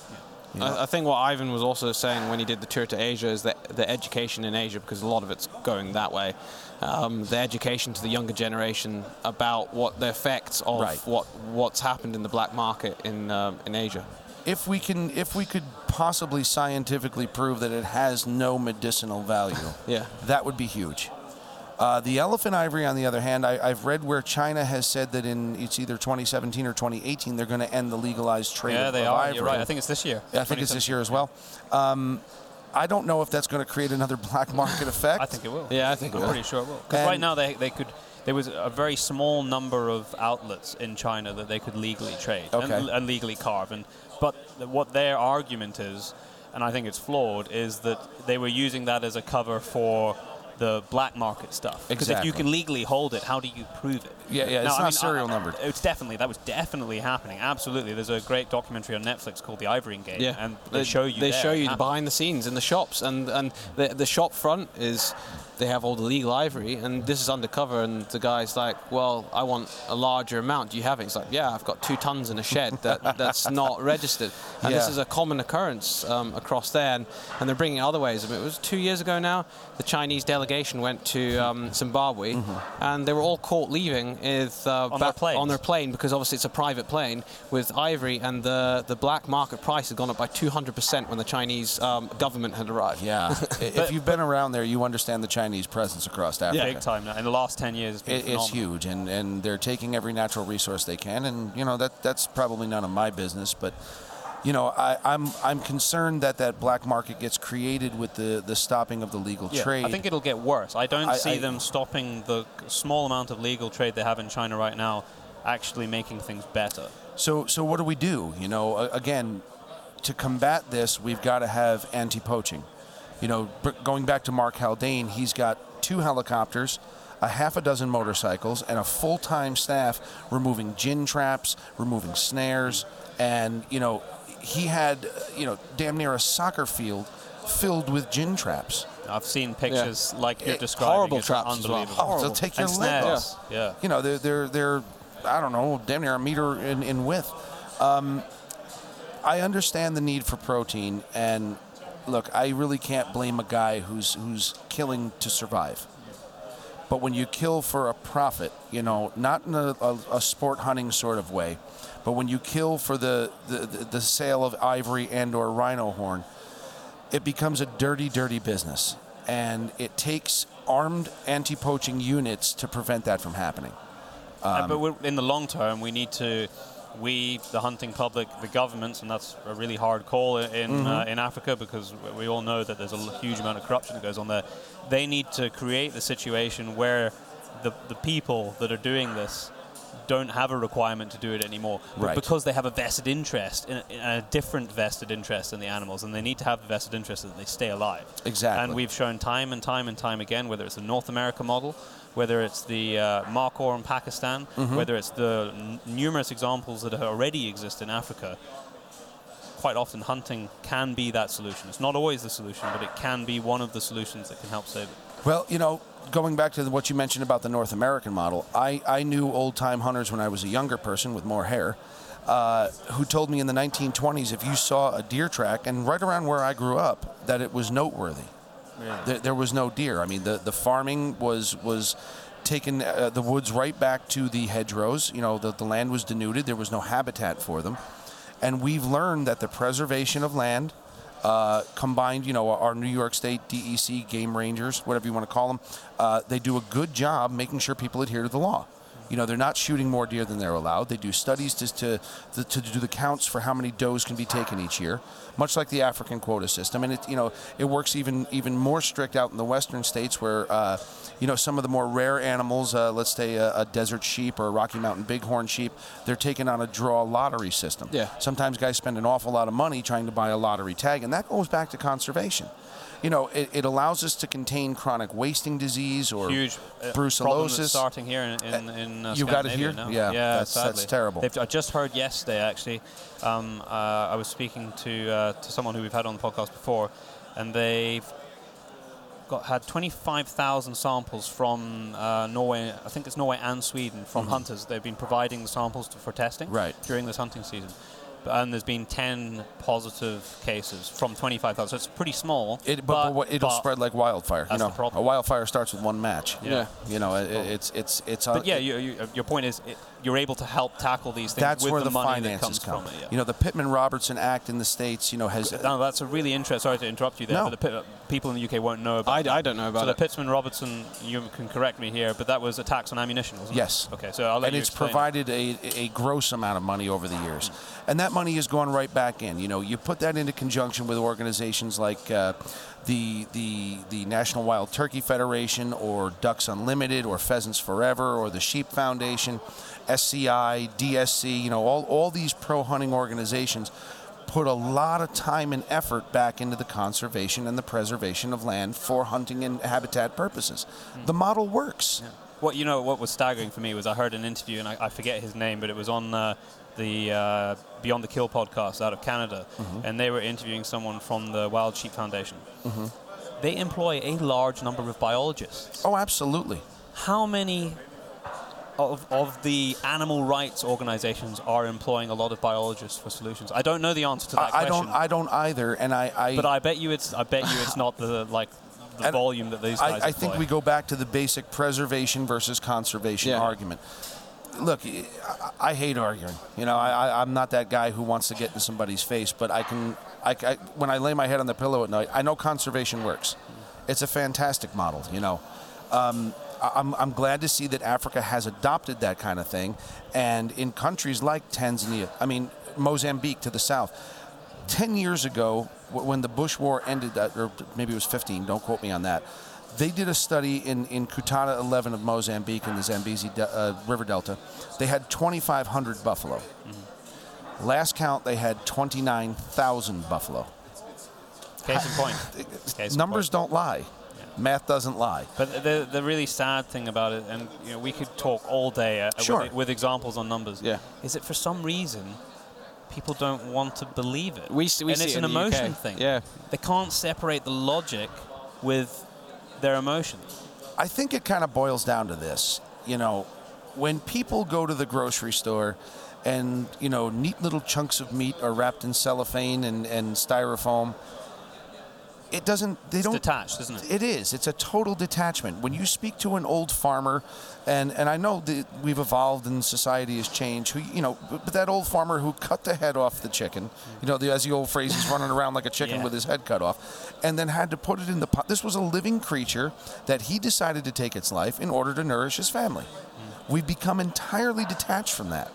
You know? I, I think what Ivan was also saying when he did the tour to Asia is that the education in Asia, because a lot of it's going that way, um, the education to the younger generation about what the effects of Right. what what's happened in the black market in um, in Asia. if we can, if we could possibly scientifically prove that it has no medicinal value, Yeah. that would be huge. Uh, the elephant ivory, on the other hand, I, I've read where China has said that in it's either 2017 or 2018 they're going to end the legalized trade yeah, of, they of are. ivory. You're right. I think it's this year. Yeah, I think it's this year as well. Um, I don't know if that's going to create another black market effect. I think it will. Yeah, I think it I'm will. pretty sure it will. Because right now they, they could. There was a very small number of outlets in China that they could legally trade Okay. and, and legally carve. And but what their argument is, and I think it's flawed, is that they were using that as a cover for the black market stuff. Because if you can legally hold it, how do you prove it? Yeah, yeah, No, it's I not mean, serial I- numbered. It's definitely that was definitely happening. Absolutely. There's a great documentary on Netflix called The Ivory Game, Yeah, and they, show you They show you the behind the scenes in the shops, and and the the shop front is they have all the legal ivory, and this is undercover. And the guy's like, "Well, I want a larger amount. Do you have it?" He's like, "Yeah, I've got two tons in a shed that that's not registered." And this is a common occurrence um, across there, and, and they're bringing it other ways. I mean, it was two years ago now. The Chinese delegation went to um, Zimbabwe, and they were all caught leaving with uh, On their on their plane because obviously it's a private plane with ivory, and the the black market price had gone up by 200% when the Chinese um, government had arrived. Yeah. if you've been around there, you understand the Chinese presence across Africa. Yeah, big time now. In the last ten years, it's been It, it's huge, and, and they're taking every natural resource they can, and you know that that's probably none of my business, but you know I, I'm I'm concerned that that black market gets created with the, the stopping of the legal Yeah, trade. I think it'll get worse. I don't I- see I- them stopping the small amount of legal trade they have in China right now, actually making things better. So, so what do we do? You know, again, to combat this, we've got to have anti-poaching. You know, going back to Mark Haldane, he's got two helicopters, a half a dozen motorcycles, and a full-time staff removing gin traps, removing snares, and you know, he had you know damn near a soccer field filled with gin traps. I've seen pictures like you're It- describing. horrible It's traps as well. unbelievable. Oh, they'll take your and leg off. snares. Yeah. You know, they're they're they're I don't know, damn near a meter in, in width. Um, I understand the need for protein, and look, I really can't blame a guy who's who's killing to survive. But when you kill for a profit, you know, not in a, a, a sport hunting sort of way, but when you kill for the, the, the, sale of ivory and or rhino horn, it becomes a dirty, dirty business. And it takes armed anti-poaching units to prevent that from happening. Uh, but in the long term, we need to, we, the hunting public, the governments, and that's a really hard call in Mm-hmm. uh, in Africa because we- all know that there's a huge amount of corruption that goes on there. They need to create the situation where the the people that are doing this don't have a requirement to do it anymore Right. because they have a vested interest in a, in a different vested interest in the animals and they need to have the vested interest that they stay alive Exactly. and we've shown time and time and time again, whether it's the North America model, whether it's the uh, Markhor in Pakistan, Mm-hmm. whether it's the n- numerous examples that already exist in Africa, quite often hunting can be that solution. It's not always the solution, but it can be one of the solutions that can help save it. Well, you know, going back to what you mentioned about the North American model, I, I knew old time hunters when I was a younger person with more hair uh, who told me in the 1920s if you saw a deer track, and right around where I grew up, that it was noteworthy. There, there was no deer. I mean, the, the farming was was taking uh, the woods right back to the hedgerows. You know, the, the land was denuded. There was no habitat for them. And we've learned that the preservation of land, uh, combined, you know, our New York State DEC game rangers, whatever you want to call them, uh, they do a good job making sure people adhere to the law. You know, they're not shooting more deer than they're allowed. They do studies to, to, to, to do the counts for how many does can be taken each year, much like the African quota system. And it, you know, it works even even more strict out in the western states where, uh, you know, some of the more rare animals, uh, let's say a, a desert sheep or a Rocky Mountain bighorn sheep, they're taken on a draw lottery system. Yeah. Sometimes guys spend an awful lot of money trying to buy a lottery tag, and that goes back to conservation. You know, it, it allows us to contain chronic wasting disease or Huge uh, brucellosis. starting here in, in, in uh, You got it here? now. Yeah, yeah that's- that's terrible. They've, I just heard yesterday, actually. Um, uh, I was speaking to uh, to someone who we've had on the podcast before, and they've got had 25,000 samples from uh, Norway. I think it's Norway and Sweden from hunters. They've been providing the samples to, for testing Mm-hmm. Right. during this hunting season. But- And there's been 10 positive cases from 25,000. So it's pretty small. It, but, but it'll but- spread like wildfire. That's you know, the problem. a wildfire starts with one match. Yeah. You know, it, it's it's it's. But uh, yeah, you, you, your point is it, you're able to help tackle these things that's with where the, the, money that finances comes come. from it. Yeah. You know, the Pittman Robertson Act in the states. You know, has no, that's a really interesting. Sorry to interrupt you there, No. but the Pit- people in the UK won't know about. I, that. I don't know about so it. the Pittman Robertson, you can correct me here, but that was a tax on ammunition, wasn't Yes. it? Yes. Okay, so I'll let and you it's explain it. provided a, a gross amount of money over the years. And that money is going right back in. You know, you put that into conjunction with organizations like uh, the, the, the National Wild Turkey Federation or Ducks Unlimited or Pheasants Forever or the Sheep Foundation, SCI, DSC, you know, all, all these pro hunting organizations put a lot of time and effort back into the conservation and the preservation of land for hunting and habitat purposes. The model works. what you know what was staggering for me was I heard an interview and I, I forget his name, but it was on uh, the uh, Beyond the Kill podcast out of Canada, Mm-hmm. and they were interviewing someone from the Wild Sheep Foundation. They employ a large number of biologists. Oh, absolutely. How many of, of the animal rights organizations are employing a lot of biologists for solutions? I don't know the answer to that I, I question. don't. I don't either. And I. I but I bet you it's I bet you it's not the like the And volume that these guys I, I think we go back to the basic preservation versus conservation Yeah. argument. Look, I, I hate arguing. You know, I, I, I'm not that guy who wants to get in somebody's face, but I can. I, I, when I lay my head on the pillow at night, I know conservation works. It's a fantastic model. You know, um, I- I'm, I'm glad to see that Africa has adopted that kind of thing, and in countries like Tanzania, I mean Mozambique to the south, 10 years ago, when the Bush War ended, uh, or maybe it was 15, don't quote me on that, they did a study in, in Coutada 11 of Mozambique in the Zambezi de- uh, River Delta. They had 2,500 buffalo. Last count, they had 29,000 buffalo. Case in point. Case in Numbers point. don't lie. Math doesn't lie. But the the really sad thing about it, and you know, we could talk all day uh, Sure. with, with examples on numbers. Yeah. Is that for some reason people don't want to believe it? We, we and see it's it an emotion UK. thing. Yeah. They can't separate the logic with their emotions. I think it kind of boils down to this. You know, when people go to the grocery store and, you know, neat little chunks of meat are wrapped in cellophane and, and styrofoam, it doesn't, they It's don't. detached, isn't it? It is. It's a total detachment. When you speak to an old farmer, and, and I know that we've evolved and society has changed, who, you know, but that old farmer who cut the head off the chicken, you know, the, as the old phrase, he's running around like a chicken Yeah. with his head cut off, and then had to put it in the pot. This was a living creature that he decided to take its life in order to nourish his family. Hmm. We've become entirely detached from that.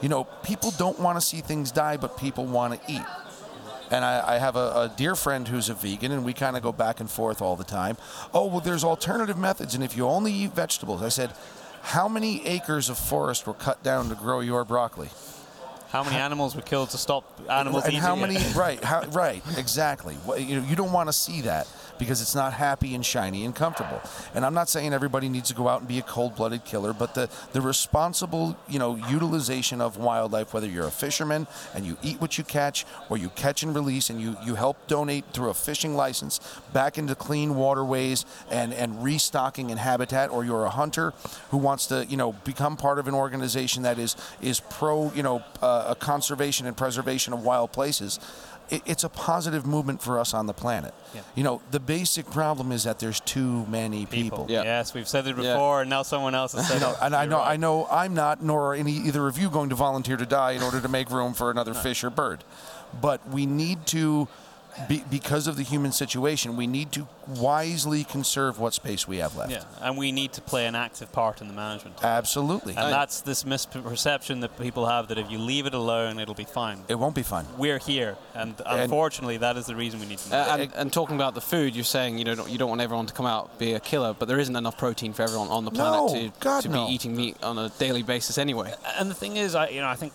You know, people don't want to see things die, but people want to eat. And I, I have a, a dear friend who's a vegan, and we kind of go back and forth all the time. Oh, well, there's alternative methods, and if you only eat vegetables, I said, how many acres of forest were cut down to grow your broccoli? How many animals were killed to stop animals and eating how it? many? Right, how, right, exactly. Well, You know, you don't want to see that because it's not happy and shiny and comfortable. And I'm not saying everybody needs to go out and be a cold-blooded killer, but the the responsible, you know, utilization of wildlife, whether you're a fisherman and you eat what you catch, or you catch and release and you you help donate through a fishing license back into clean waterways and and restocking and habitat, or you're a hunter who wants to, you know, become part of an organization that is is pro, you know, uh, a conservation and preservation of wild places. It, it's a positive movement for us on the planet. Yeah. You know, the basic problem is that there's too many people. Yeah. Yes, we've said it Yeah. before, and now someone else has said No, it. and I You're know, right. I know, I'm not, nor are any either of you going to volunteer to die in order to make room for another fish or bird. But we need to, be, because of the human situation, we need to wisely conserve what space we have left. Yeah, and we need to play an active part in the management. Absolutely. And that's this misperception that people have that if you leave it alone, it'll be fine. it won't be fine. We're here, and unfortunately, that is the reason we need to. Uh, and, and talking about the food, you're saying you know don't- you don't want everyone to come out be a killer, but there isn't enough protein for everyone on the planet No, to, God, to no. be eating meat on a daily basis anyway. and the thing is, I you know I think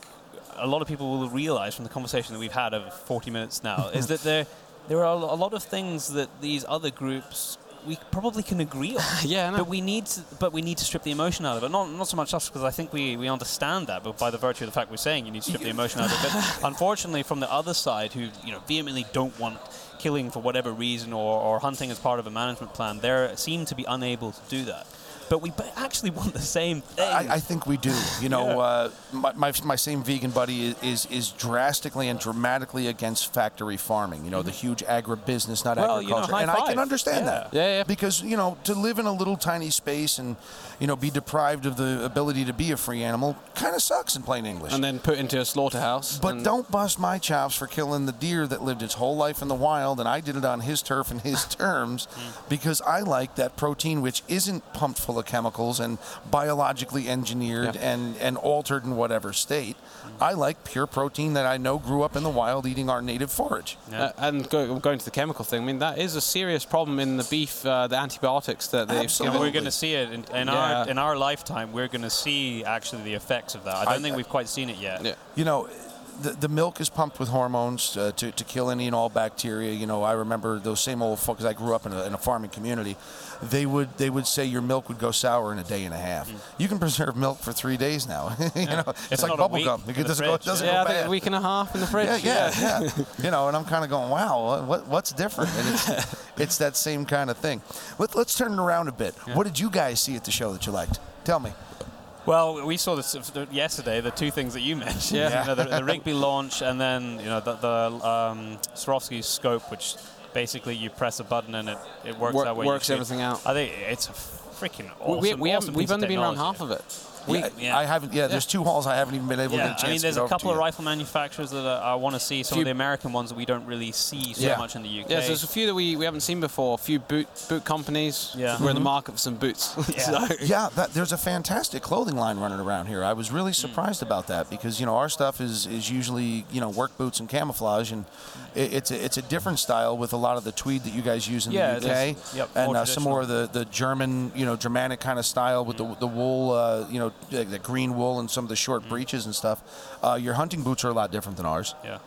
a lot of people will realize from the conversation that we've had over 40 minutes now is that there there are a lot of things that these other groups we probably can agree on. Yeah. But we need to, but we need to strip the emotion out of it. Not not so much us because I think we, we understand that, but by the virtue of the fact we're saying you need to strip the emotion out of it. But unfortunately, from the other side, who you know vehemently don't want killing for whatever reason or, or hunting as part of a management plan, they seem to be unable to do that. But we actually want the same thing. I, I think we do. You know, uh, my, my, my same vegan buddy is, is, is drastically and dramatically against factory farming. You know, the huge agribusiness, not Well, you know, agriculture. high and I can understand Yeah. that. Yeah, yeah. Because, you know, to live in a little tiny space and, you know, be deprived of the ability to be a free animal kind of sucks in plain English. And then put into a slaughterhouse. But and- don't bust my chops for killing the deer that lived its whole life in the wild, and I did it on his turf and his terms, because I like that protein which isn't pumped full of chemicals and biologically engineered Yeah. and, and altered in whatever state. I like pure protein that I know grew up in the wild eating our native forage. Uh, and go, going to the chemical thing, I mean that is a serious problem in the beef, uh, the antibiotics that they've Absolutely. Given. we're going to see it in, in Yeah. our in our lifetime. We're going to see actually the effects of that. I don't I- think we've quite seen it yet. Yeah. You know, the, the milk is pumped with hormones uh, to, to kill any and all bacteria. You know, I remember those same old folks. I grew up in a, in a farming community. They would they would say your milk would go sour in a day and a half. Mm. You can preserve milk for three days now. you know, it's, It's like bubble gum. It doesn't go, it doesn't Yeah, go bad. a week and a half in the fridge. Yeah, yeah, yeah. you know, and I'm kind of going, wow, what, what's different? And it's, it's that same kind of thing. Let, let's turn it around a bit. What did you guys see at the show that you liked? Tell me. Well, we saw this yesterday. The two things that you mentioned, Yeah. you know, the, the Rigby launch, and then you know the, the um, Swarovski scope, which basically you press a button and it, it works Work- out. where you works everything out. I think it's a freaking awesome. we, we awesome haven't, we've only been around half of it. We, yeah. I haven't. Yeah, there's two halls I haven't even been able to Yeah, get a chance I mean, there's get a couple of yet. rifle manufacturers that I, I want to see. Some Few- of the American ones that we don't really see so Yeah. much in the UK. Yeah, so there's a few that we, we haven't seen before. A few boot boot companies. Yeah. We're in the market for some boots. So- Yeah, that, there's a fantastic clothing line running around here. I was really Hmm. surprised about that because you know our stuff is, is usually you know work boots and camouflage, and it, it's a, it's a different style with a lot of the tweed that you guys use in Yeah, the UK, is. Yep, and more uh, some more of the, the German you know Germanic kind of style with the, the wool uh, you know the, the green wool and some of the short Hmm. breeches and stuff. Uh, your hunting boots are a lot different than ours. yeah.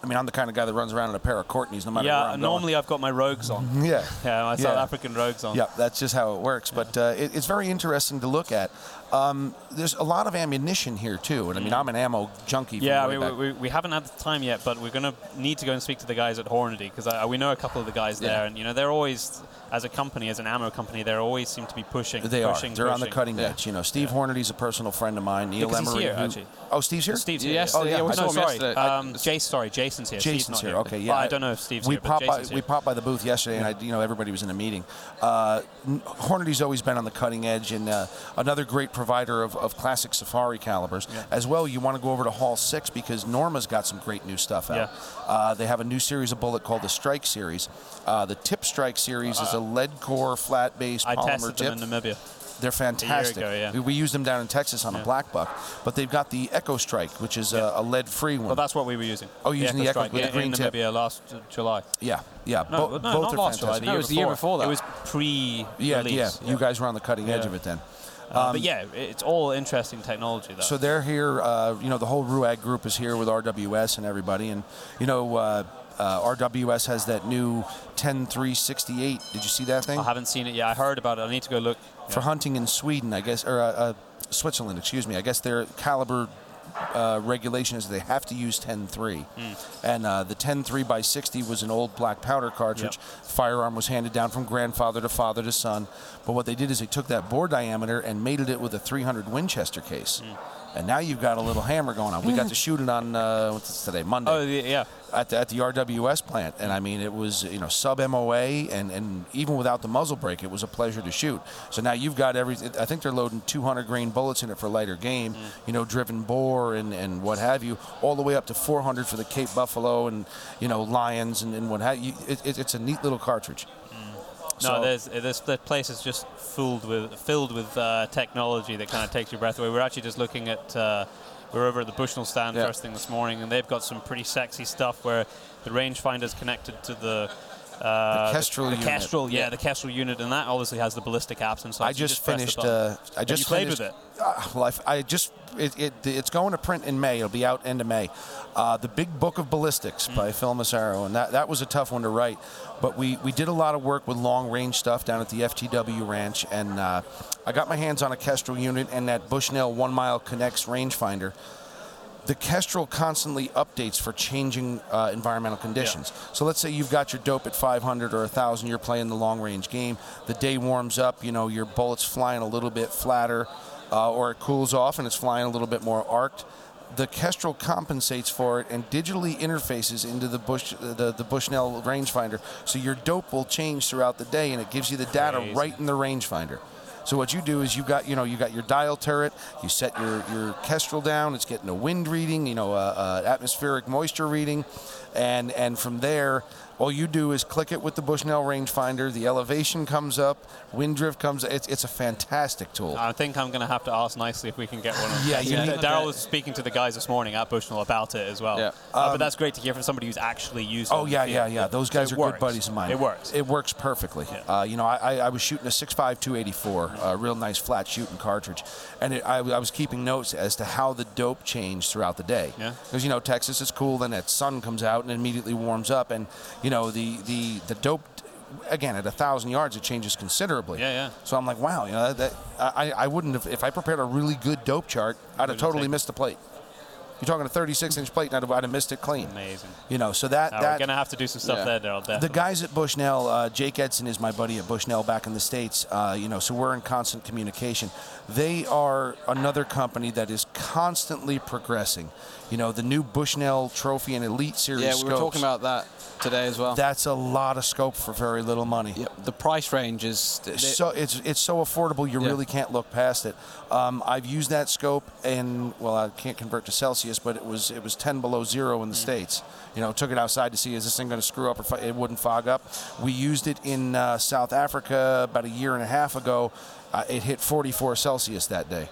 I mean, I'm the kind of guy that runs around in a pair of Courteneys no matter where Yeah, I'm normally I've got my rogues on. Yeah. Yeah, my South Yeah. African rogues on. Yeah, that's just how it works. But uh, it, it's very interesting to look at. Um, there's a lot of ammunition here too, and I mean, I'm an ammo junkie. From Yeah, we, we, we haven't had the time yet, but we're going to need to go and speak to the guys at Hornady because we know a couple of the guys Yeah. there, and you know they're always, as a company, as an ammo company, they always seem to be pushing. They pushing, are. They're on the cutting edge. You know, Steve Hornady's a personal friend of mine. Neil Because Emery. here, who- actually. Oh, Steve's here. Steve's here. yesterday, Oh, yeah, yeah, we saw no, sorry. yesterday. Um, Jace, sorry, Jason's here. Jason's not here. here. Okay, yeah. Well, I don't know if Steve's we here, popped by, Jason's we popped by the booth yesterday, and I, you know, everybody was in a meeting. Uh, Hornady's always been on the cutting edge, and uh, another great provider of, of classic safari calibers. As well, you want to go over to Hall Six because Norma's got some great new stuff out. Yeah. Uh, they have a new series of bullet called the Strike series. Uh, the Tip Strike series is a lead core, flat base I polymer tested tip. them in Namibia. They're fantastic. ago, yeah. we, we used them down in Texas on a black buck, but they've got the Eco Strike, which is a, a lead-free one. Well, that's what we were using. Oh, using the Eco Strike with the green in tip. Namibia last uh, July. yeah, yeah. No, bo- no, both not are last July. fantastic. The No, it was the year before. before that. It was pre. Yeah, yeah. You guys were on the cutting edge of it then. Uh, but yeah, it's all interesting technology. Though. So they're here. Uh, you know, the whole RUAG group is here with RWS and everybody. And you know, uh, uh, RWS has that new 10368. Did you see that thing? I haven't seen it yet. I heard about it. I need to go look. For hunting in Sweden, I guess, or uh, uh, Switzerland, excuse me. I guess their caliber uh, regulation is they have to use 10.3. And uh, the 10.3 by 60 was an old black powder cartridge. Firearm was handed down from grandfather to father to son. But what they did is they took that bore diameter and mated it with a 300 Winchester case. And now you've got a little hammer going on. We got to shoot it on uh, what's today, Monday Oh yeah, at the, at the RWS plant, and I mean it was you know sub MOA, and, and even without the muzzle brake, it was a pleasure to shoot. So now you've got every. I think they're loading 200 grain bullets in it for lighter game, you know, driven bore and, and what have you, all the way up to 400 for the Cape Buffalo and you know lions and, and what have you. It, it, it's a neat little cartridge. No, there's this the place is just filled with filled with uh, technology that kind of takes your breath away. We're actually just looking at. Uh, we we're over at the Bushnell stand Yeah. first thing this morning, and they've got some pretty sexy stuff where the rangefinder's connected to the. Uh, Kestrel the, unit. Kestrel, yeah, the Kestrel unit, and that obviously has the ballistic apps inside. I so you just finished. Uh, I just you played with it? Uh, well, I I, just it, it it's going to print in May. It'll be out end of May. Uh, the Big Book of Ballistics Mm. by Phil Massaro, and that that was a tough one to write. But we we did a lot of work with long range stuff down at the FTW ranch, and uh, I got my hands on a Kestrel unit and that Bushnell One Mile Connects rangefinder the Kestrel constantly updates for changing uh, environmental conditions. So let's say you've got your dope at 500 or 1,000, you're playing the long range game. The day warms up, you know, your bullet's flying a little bit flatter, uh, or it cools off and it's flying a little bit more arced. The Kestrel compensates for it and digitally interfaces into the Bush, the, the Bushnell rangefinder, so your dope will change throughout the day, and it gives you the data Crazy. right in the rangefinder. So what you do is you got you know you got your dial turret. You set your your Kestrel down. It's getting a wind reading, you know, uh, uh, atmospheric moisture reading, and and from there. All you do is click it with the Bushnell rangefinder. The elevation comes up, wind drift comes. It's it's a fantastic tool. I think I'm going to have to ask nicely if we can get one. Of Yeah, need- Daryl was speaking to the guys this morning at Bushnell about it as well. Yeah. Uh, but that's great to hear from somebody who's actually used. it Oh yeah, yeah, yeah. Those guys are good buddies of mine. It works. It works perfectly. Uh, you know, I, I, I was shooting a 6.5 284, a real nice flat shooting cartridge, and it, I, I was keeping notes as to how the dope changed throughout the day. Yeah. Because you know Texas is cool, then that sun comes out and it immediately warms up, and you know the the the dope. Again, at a thousand yards, it changes considerably. Yeah, yeah. So I'm like, wow, you know, that, I, I wouldn't have if I prepared a really good dope chart, I'd have totally missed the plate. You're talking a 36 inch plate, and I'd have, I'd have missed it clean. Amazing. You know, so that Now, that we're going to have to do some stuff Yeah. there, Daryl. the guys at Bushnell, uh, Jake Edson is my buddy at Bushnell back in the States. Uh, you know, so we're in constant communication. They are another company that is constantly progressing. You know, the new Bushnell Trophy and Elite Series Yeah, we were talking about that today as well. That's a lot of scope for very little money. Yep, the price range is. It's so it's it's so affordable you Yeah. really can't look past it. Um, I've used that scope and well I can't convert to Celsius, but it was it was 10 below zero in the states. You know, took it outside to see is this thing going to screw up or it wouldn't fog up. We used it in uh, South Africa about a year and a half ago. Uh, it hit 44 Celsius that day.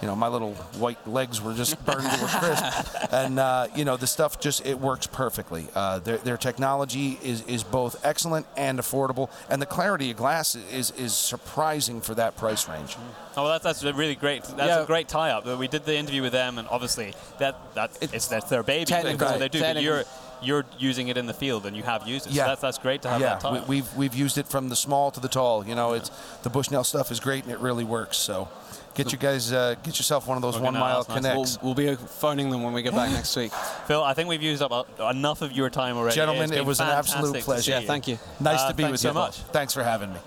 You know, my little white legs were just burned to a crisp, and uh, you know the stuff just it works perfectly. Uh, their, their technology is, is both excellent and affordable, and the clarity of glass is is surprising for that price range. Oh, well, that, that's a really great. That's Yeah. a great tie-up. We did the interview with them, and obviously that that it's that's their baby. Technically- That's what they do. But technically- you're you're using it in the field, and you have used it. Yeah. So that's that's great to have yeah, that tie-up. we, we've we've used it from the small to the tall. You know, it's the Bushnell stuff is great and it really works. So. Get you guys, uh, get yourself one of those Okay, one mile that's nice. connects. We'll, we'll be phoning them when we get back next week. Phil, I think we've used up uh, enough of your time already. Gentlemen, it was an absolute pleasure. Yeah, thank you. Nice Uh, to be thanks with so you. much. Thanks for having me.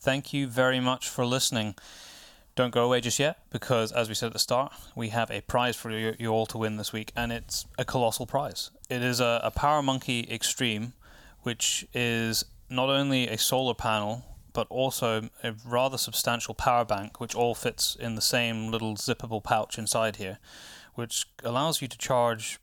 Thank you very much for listening. Don't go away just yet because, as we said at the start, we have a prize for you, you all to win this week, and it's a colossal prize. It is a, a Power Monkey Extreme, which is not only a solar panel but also a rather substantial power bank, which all fits in the same little zippable pouch inside here, which allows you to charge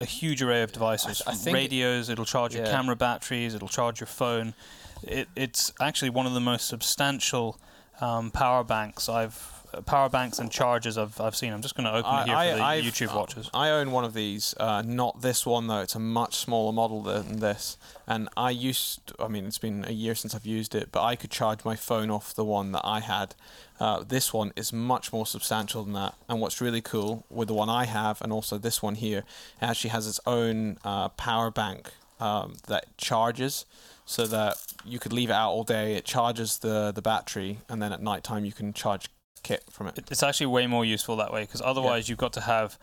a huge array of devices. I think- radios, it'll charge your camera batteries, it'll charge your phone. It, it's actually one of the most substantial um, power banks I've uh, power banks and chargers I've, I've seen. I'm just going to open it here for the I've- YouTube watchers. I own one of these, uh, not this one though. It's a much smaller model than this. And I used, I mean, it's been a year since I've used it, but I could charge my phone off the one that I had. Uh, this one is much more substantial than that. And what's really cool with the one I have, and also this one here, it actually has its own uh, power bank um, that charges. So that you could leave it out all day. It charges the, the battery, and then at night time you can charge kit from it. It- It's actually way more useful that way because otherwise you've got to have.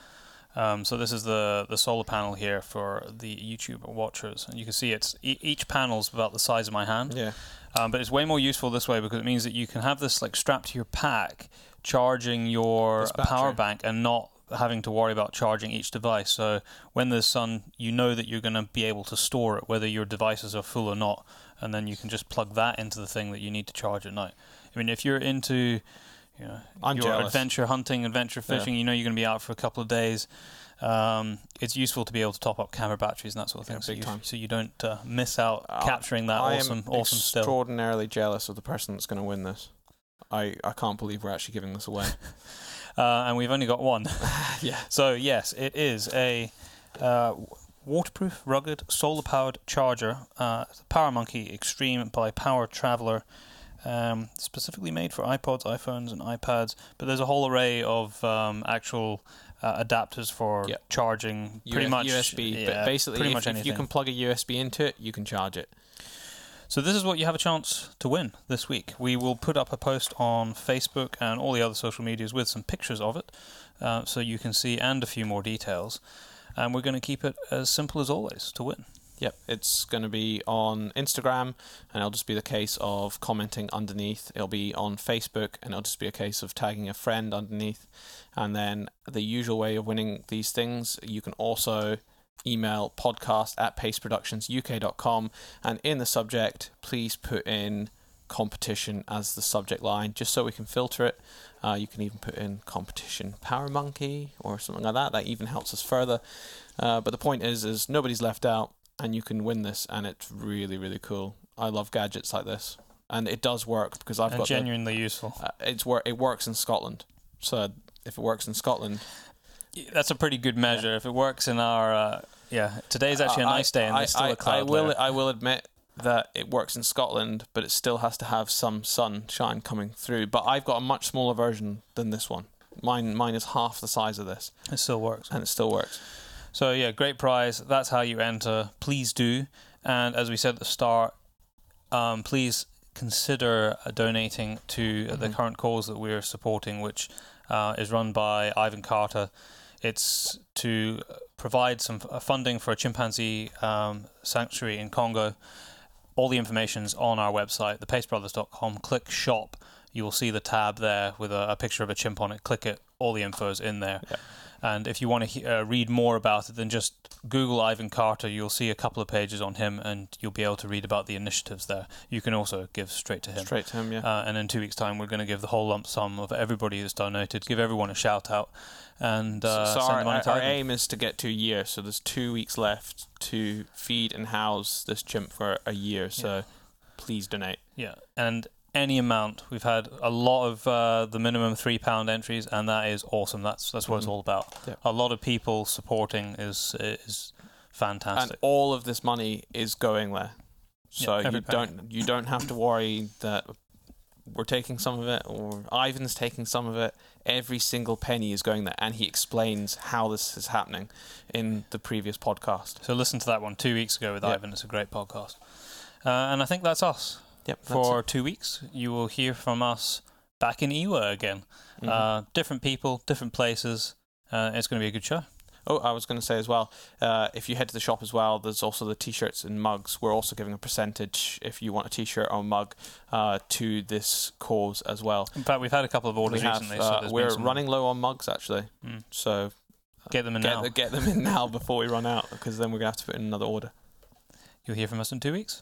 Um, so this is the the solar panel here for the YouTube watchers, and you can see it's e- each panel's about the size of my hand. Yeah. Um, but it's way more useful this way because it means that you can have this like strapped to your pack, charging your power bank and not having to worry about charging each device. So when there's sun, you know that you're going to be able to store it, whether your devices are full or not, and then you can just plug that into the thing that you need to charge at night. I mean, if you're into you know, I'm your jealous. adventure hunting, adventure Yeah. fishing, you know you're going to be out for a couple of days. Um, it's useful to be able to top up camera batteries and that sort of thing, Yeah, so, big you, so you don't uh, miss out Uh, capturing that I awesome, awesome still. extraordinarily jealous of the person that's going to win this. I, I can't believe we're actually giving this away. Uh, and we've only got one. yeah. So yes, it is a uh, waterproof, rugged, solar-powered charger, uh, Power Monkey Extreme by Power Traveler, um, specifically made for iPods, iPhones, and iPads. But there's a whole array of um, actual uh, adapters for Yep. charging pretty U- much USB. yeah, but basically, pretty if, much if anything. you can plug a USB into it, you can charge it. So this is what you have a chance to win this week. We will put up a post on Facebook and all the other social medias with some pictures of it, uh, so you can see and a few more details. And we're going to keep it as simple as always to win. Yep, it's going to be on Instagram, and it'll just be the case of commenting underneath. It'll be on Facebook, and it'll just be a case of tagging a friend underneath. And then the usual way of winning these things, you can also email podcast at paceproductionsuk.com, and in the subject, please put in competition as the subject line, just so we can filter it. Uh, you can even put in competition Power Monkey or something like that. That even helps us further. Uh, but the point is, is nobody's left out, and you can win this, and it's really, really cool. I love gadgets like this, and it does work because I've and got the- genuinely useful. uh, it's wor- it works in Scotland. So if it works in Scotland, That's a pretty good measure. If it works in our, uh, yeah, today's actually a nice day, and I, there's still I, a cloud I will layer. I will admit that it works in Scotland, but it still has to have some sunshine coming through. But I've got a much smaller version than this one. Mine mine is half the size of this, It still works. and it still works. So yeah, great prize. That's how you enter. Please do. And as we said at the start, um, please consider uh, donating to the Mhm. current cause that we're supporting, which uh, is run by Ivan Carter. It's to provide some funding for a chimpanzee um, sanctuary in Congo. All the information's on our website, thepacebrothers.com. Click shop. You will see the tab there with a, a picture of a chimp on it. Click it. All the info's in there. Yeah. And if you want to he- uh, read more about it, then just Google Ivan Carter. You'll see a couple of pages on him, and you'll be able to read about the initiatives there. You can also give straight to him. Straight to him, yeah. Uh, and in two weeks' time, we're going to give the whole lump sum of everybody that's donated. Give everyone a shout out, and uh, so send our, money to our Ivan. aim is to get to a year. So there's two weeks left to feed and house this chimp for a year. So please donate. Yeah, and any amount. We've had a lot of uh, the minimum three pound entries, and that is awesome. That's that's what it's Mhm. all about. Yeah. A lot of people supporting is is fantastic. and all of this money is going there. So Yeah, you penny. don't you don't have to worry that we're taking some of it or Ivan's taking some of it. Every single penny is going there, and he explains how this is happening in the previous podcast. so listen to that one two weeks ago with Yeah. Ivan. It's a great podcast. Uh, and I think that's us Yep. for two weeks. You will hear from us back in IWA again. Mm-hmm. Uh, different people, different places. Uh, it's going to be a good show. Oh, I was going to say as well, uh, if you head to the shop as well, there's also the t-shirts and mugs. We're also giving a percentage if you want a t-shirt or mug uh, to this cause as well. In fact, we've had a couple of orders we have, recently. Uh, so we're running low on mugs actually, Mm. so Get them in get, now. get them in now before we run out, because then we're gonna have to put in another order. You'll hear from us in two weeks.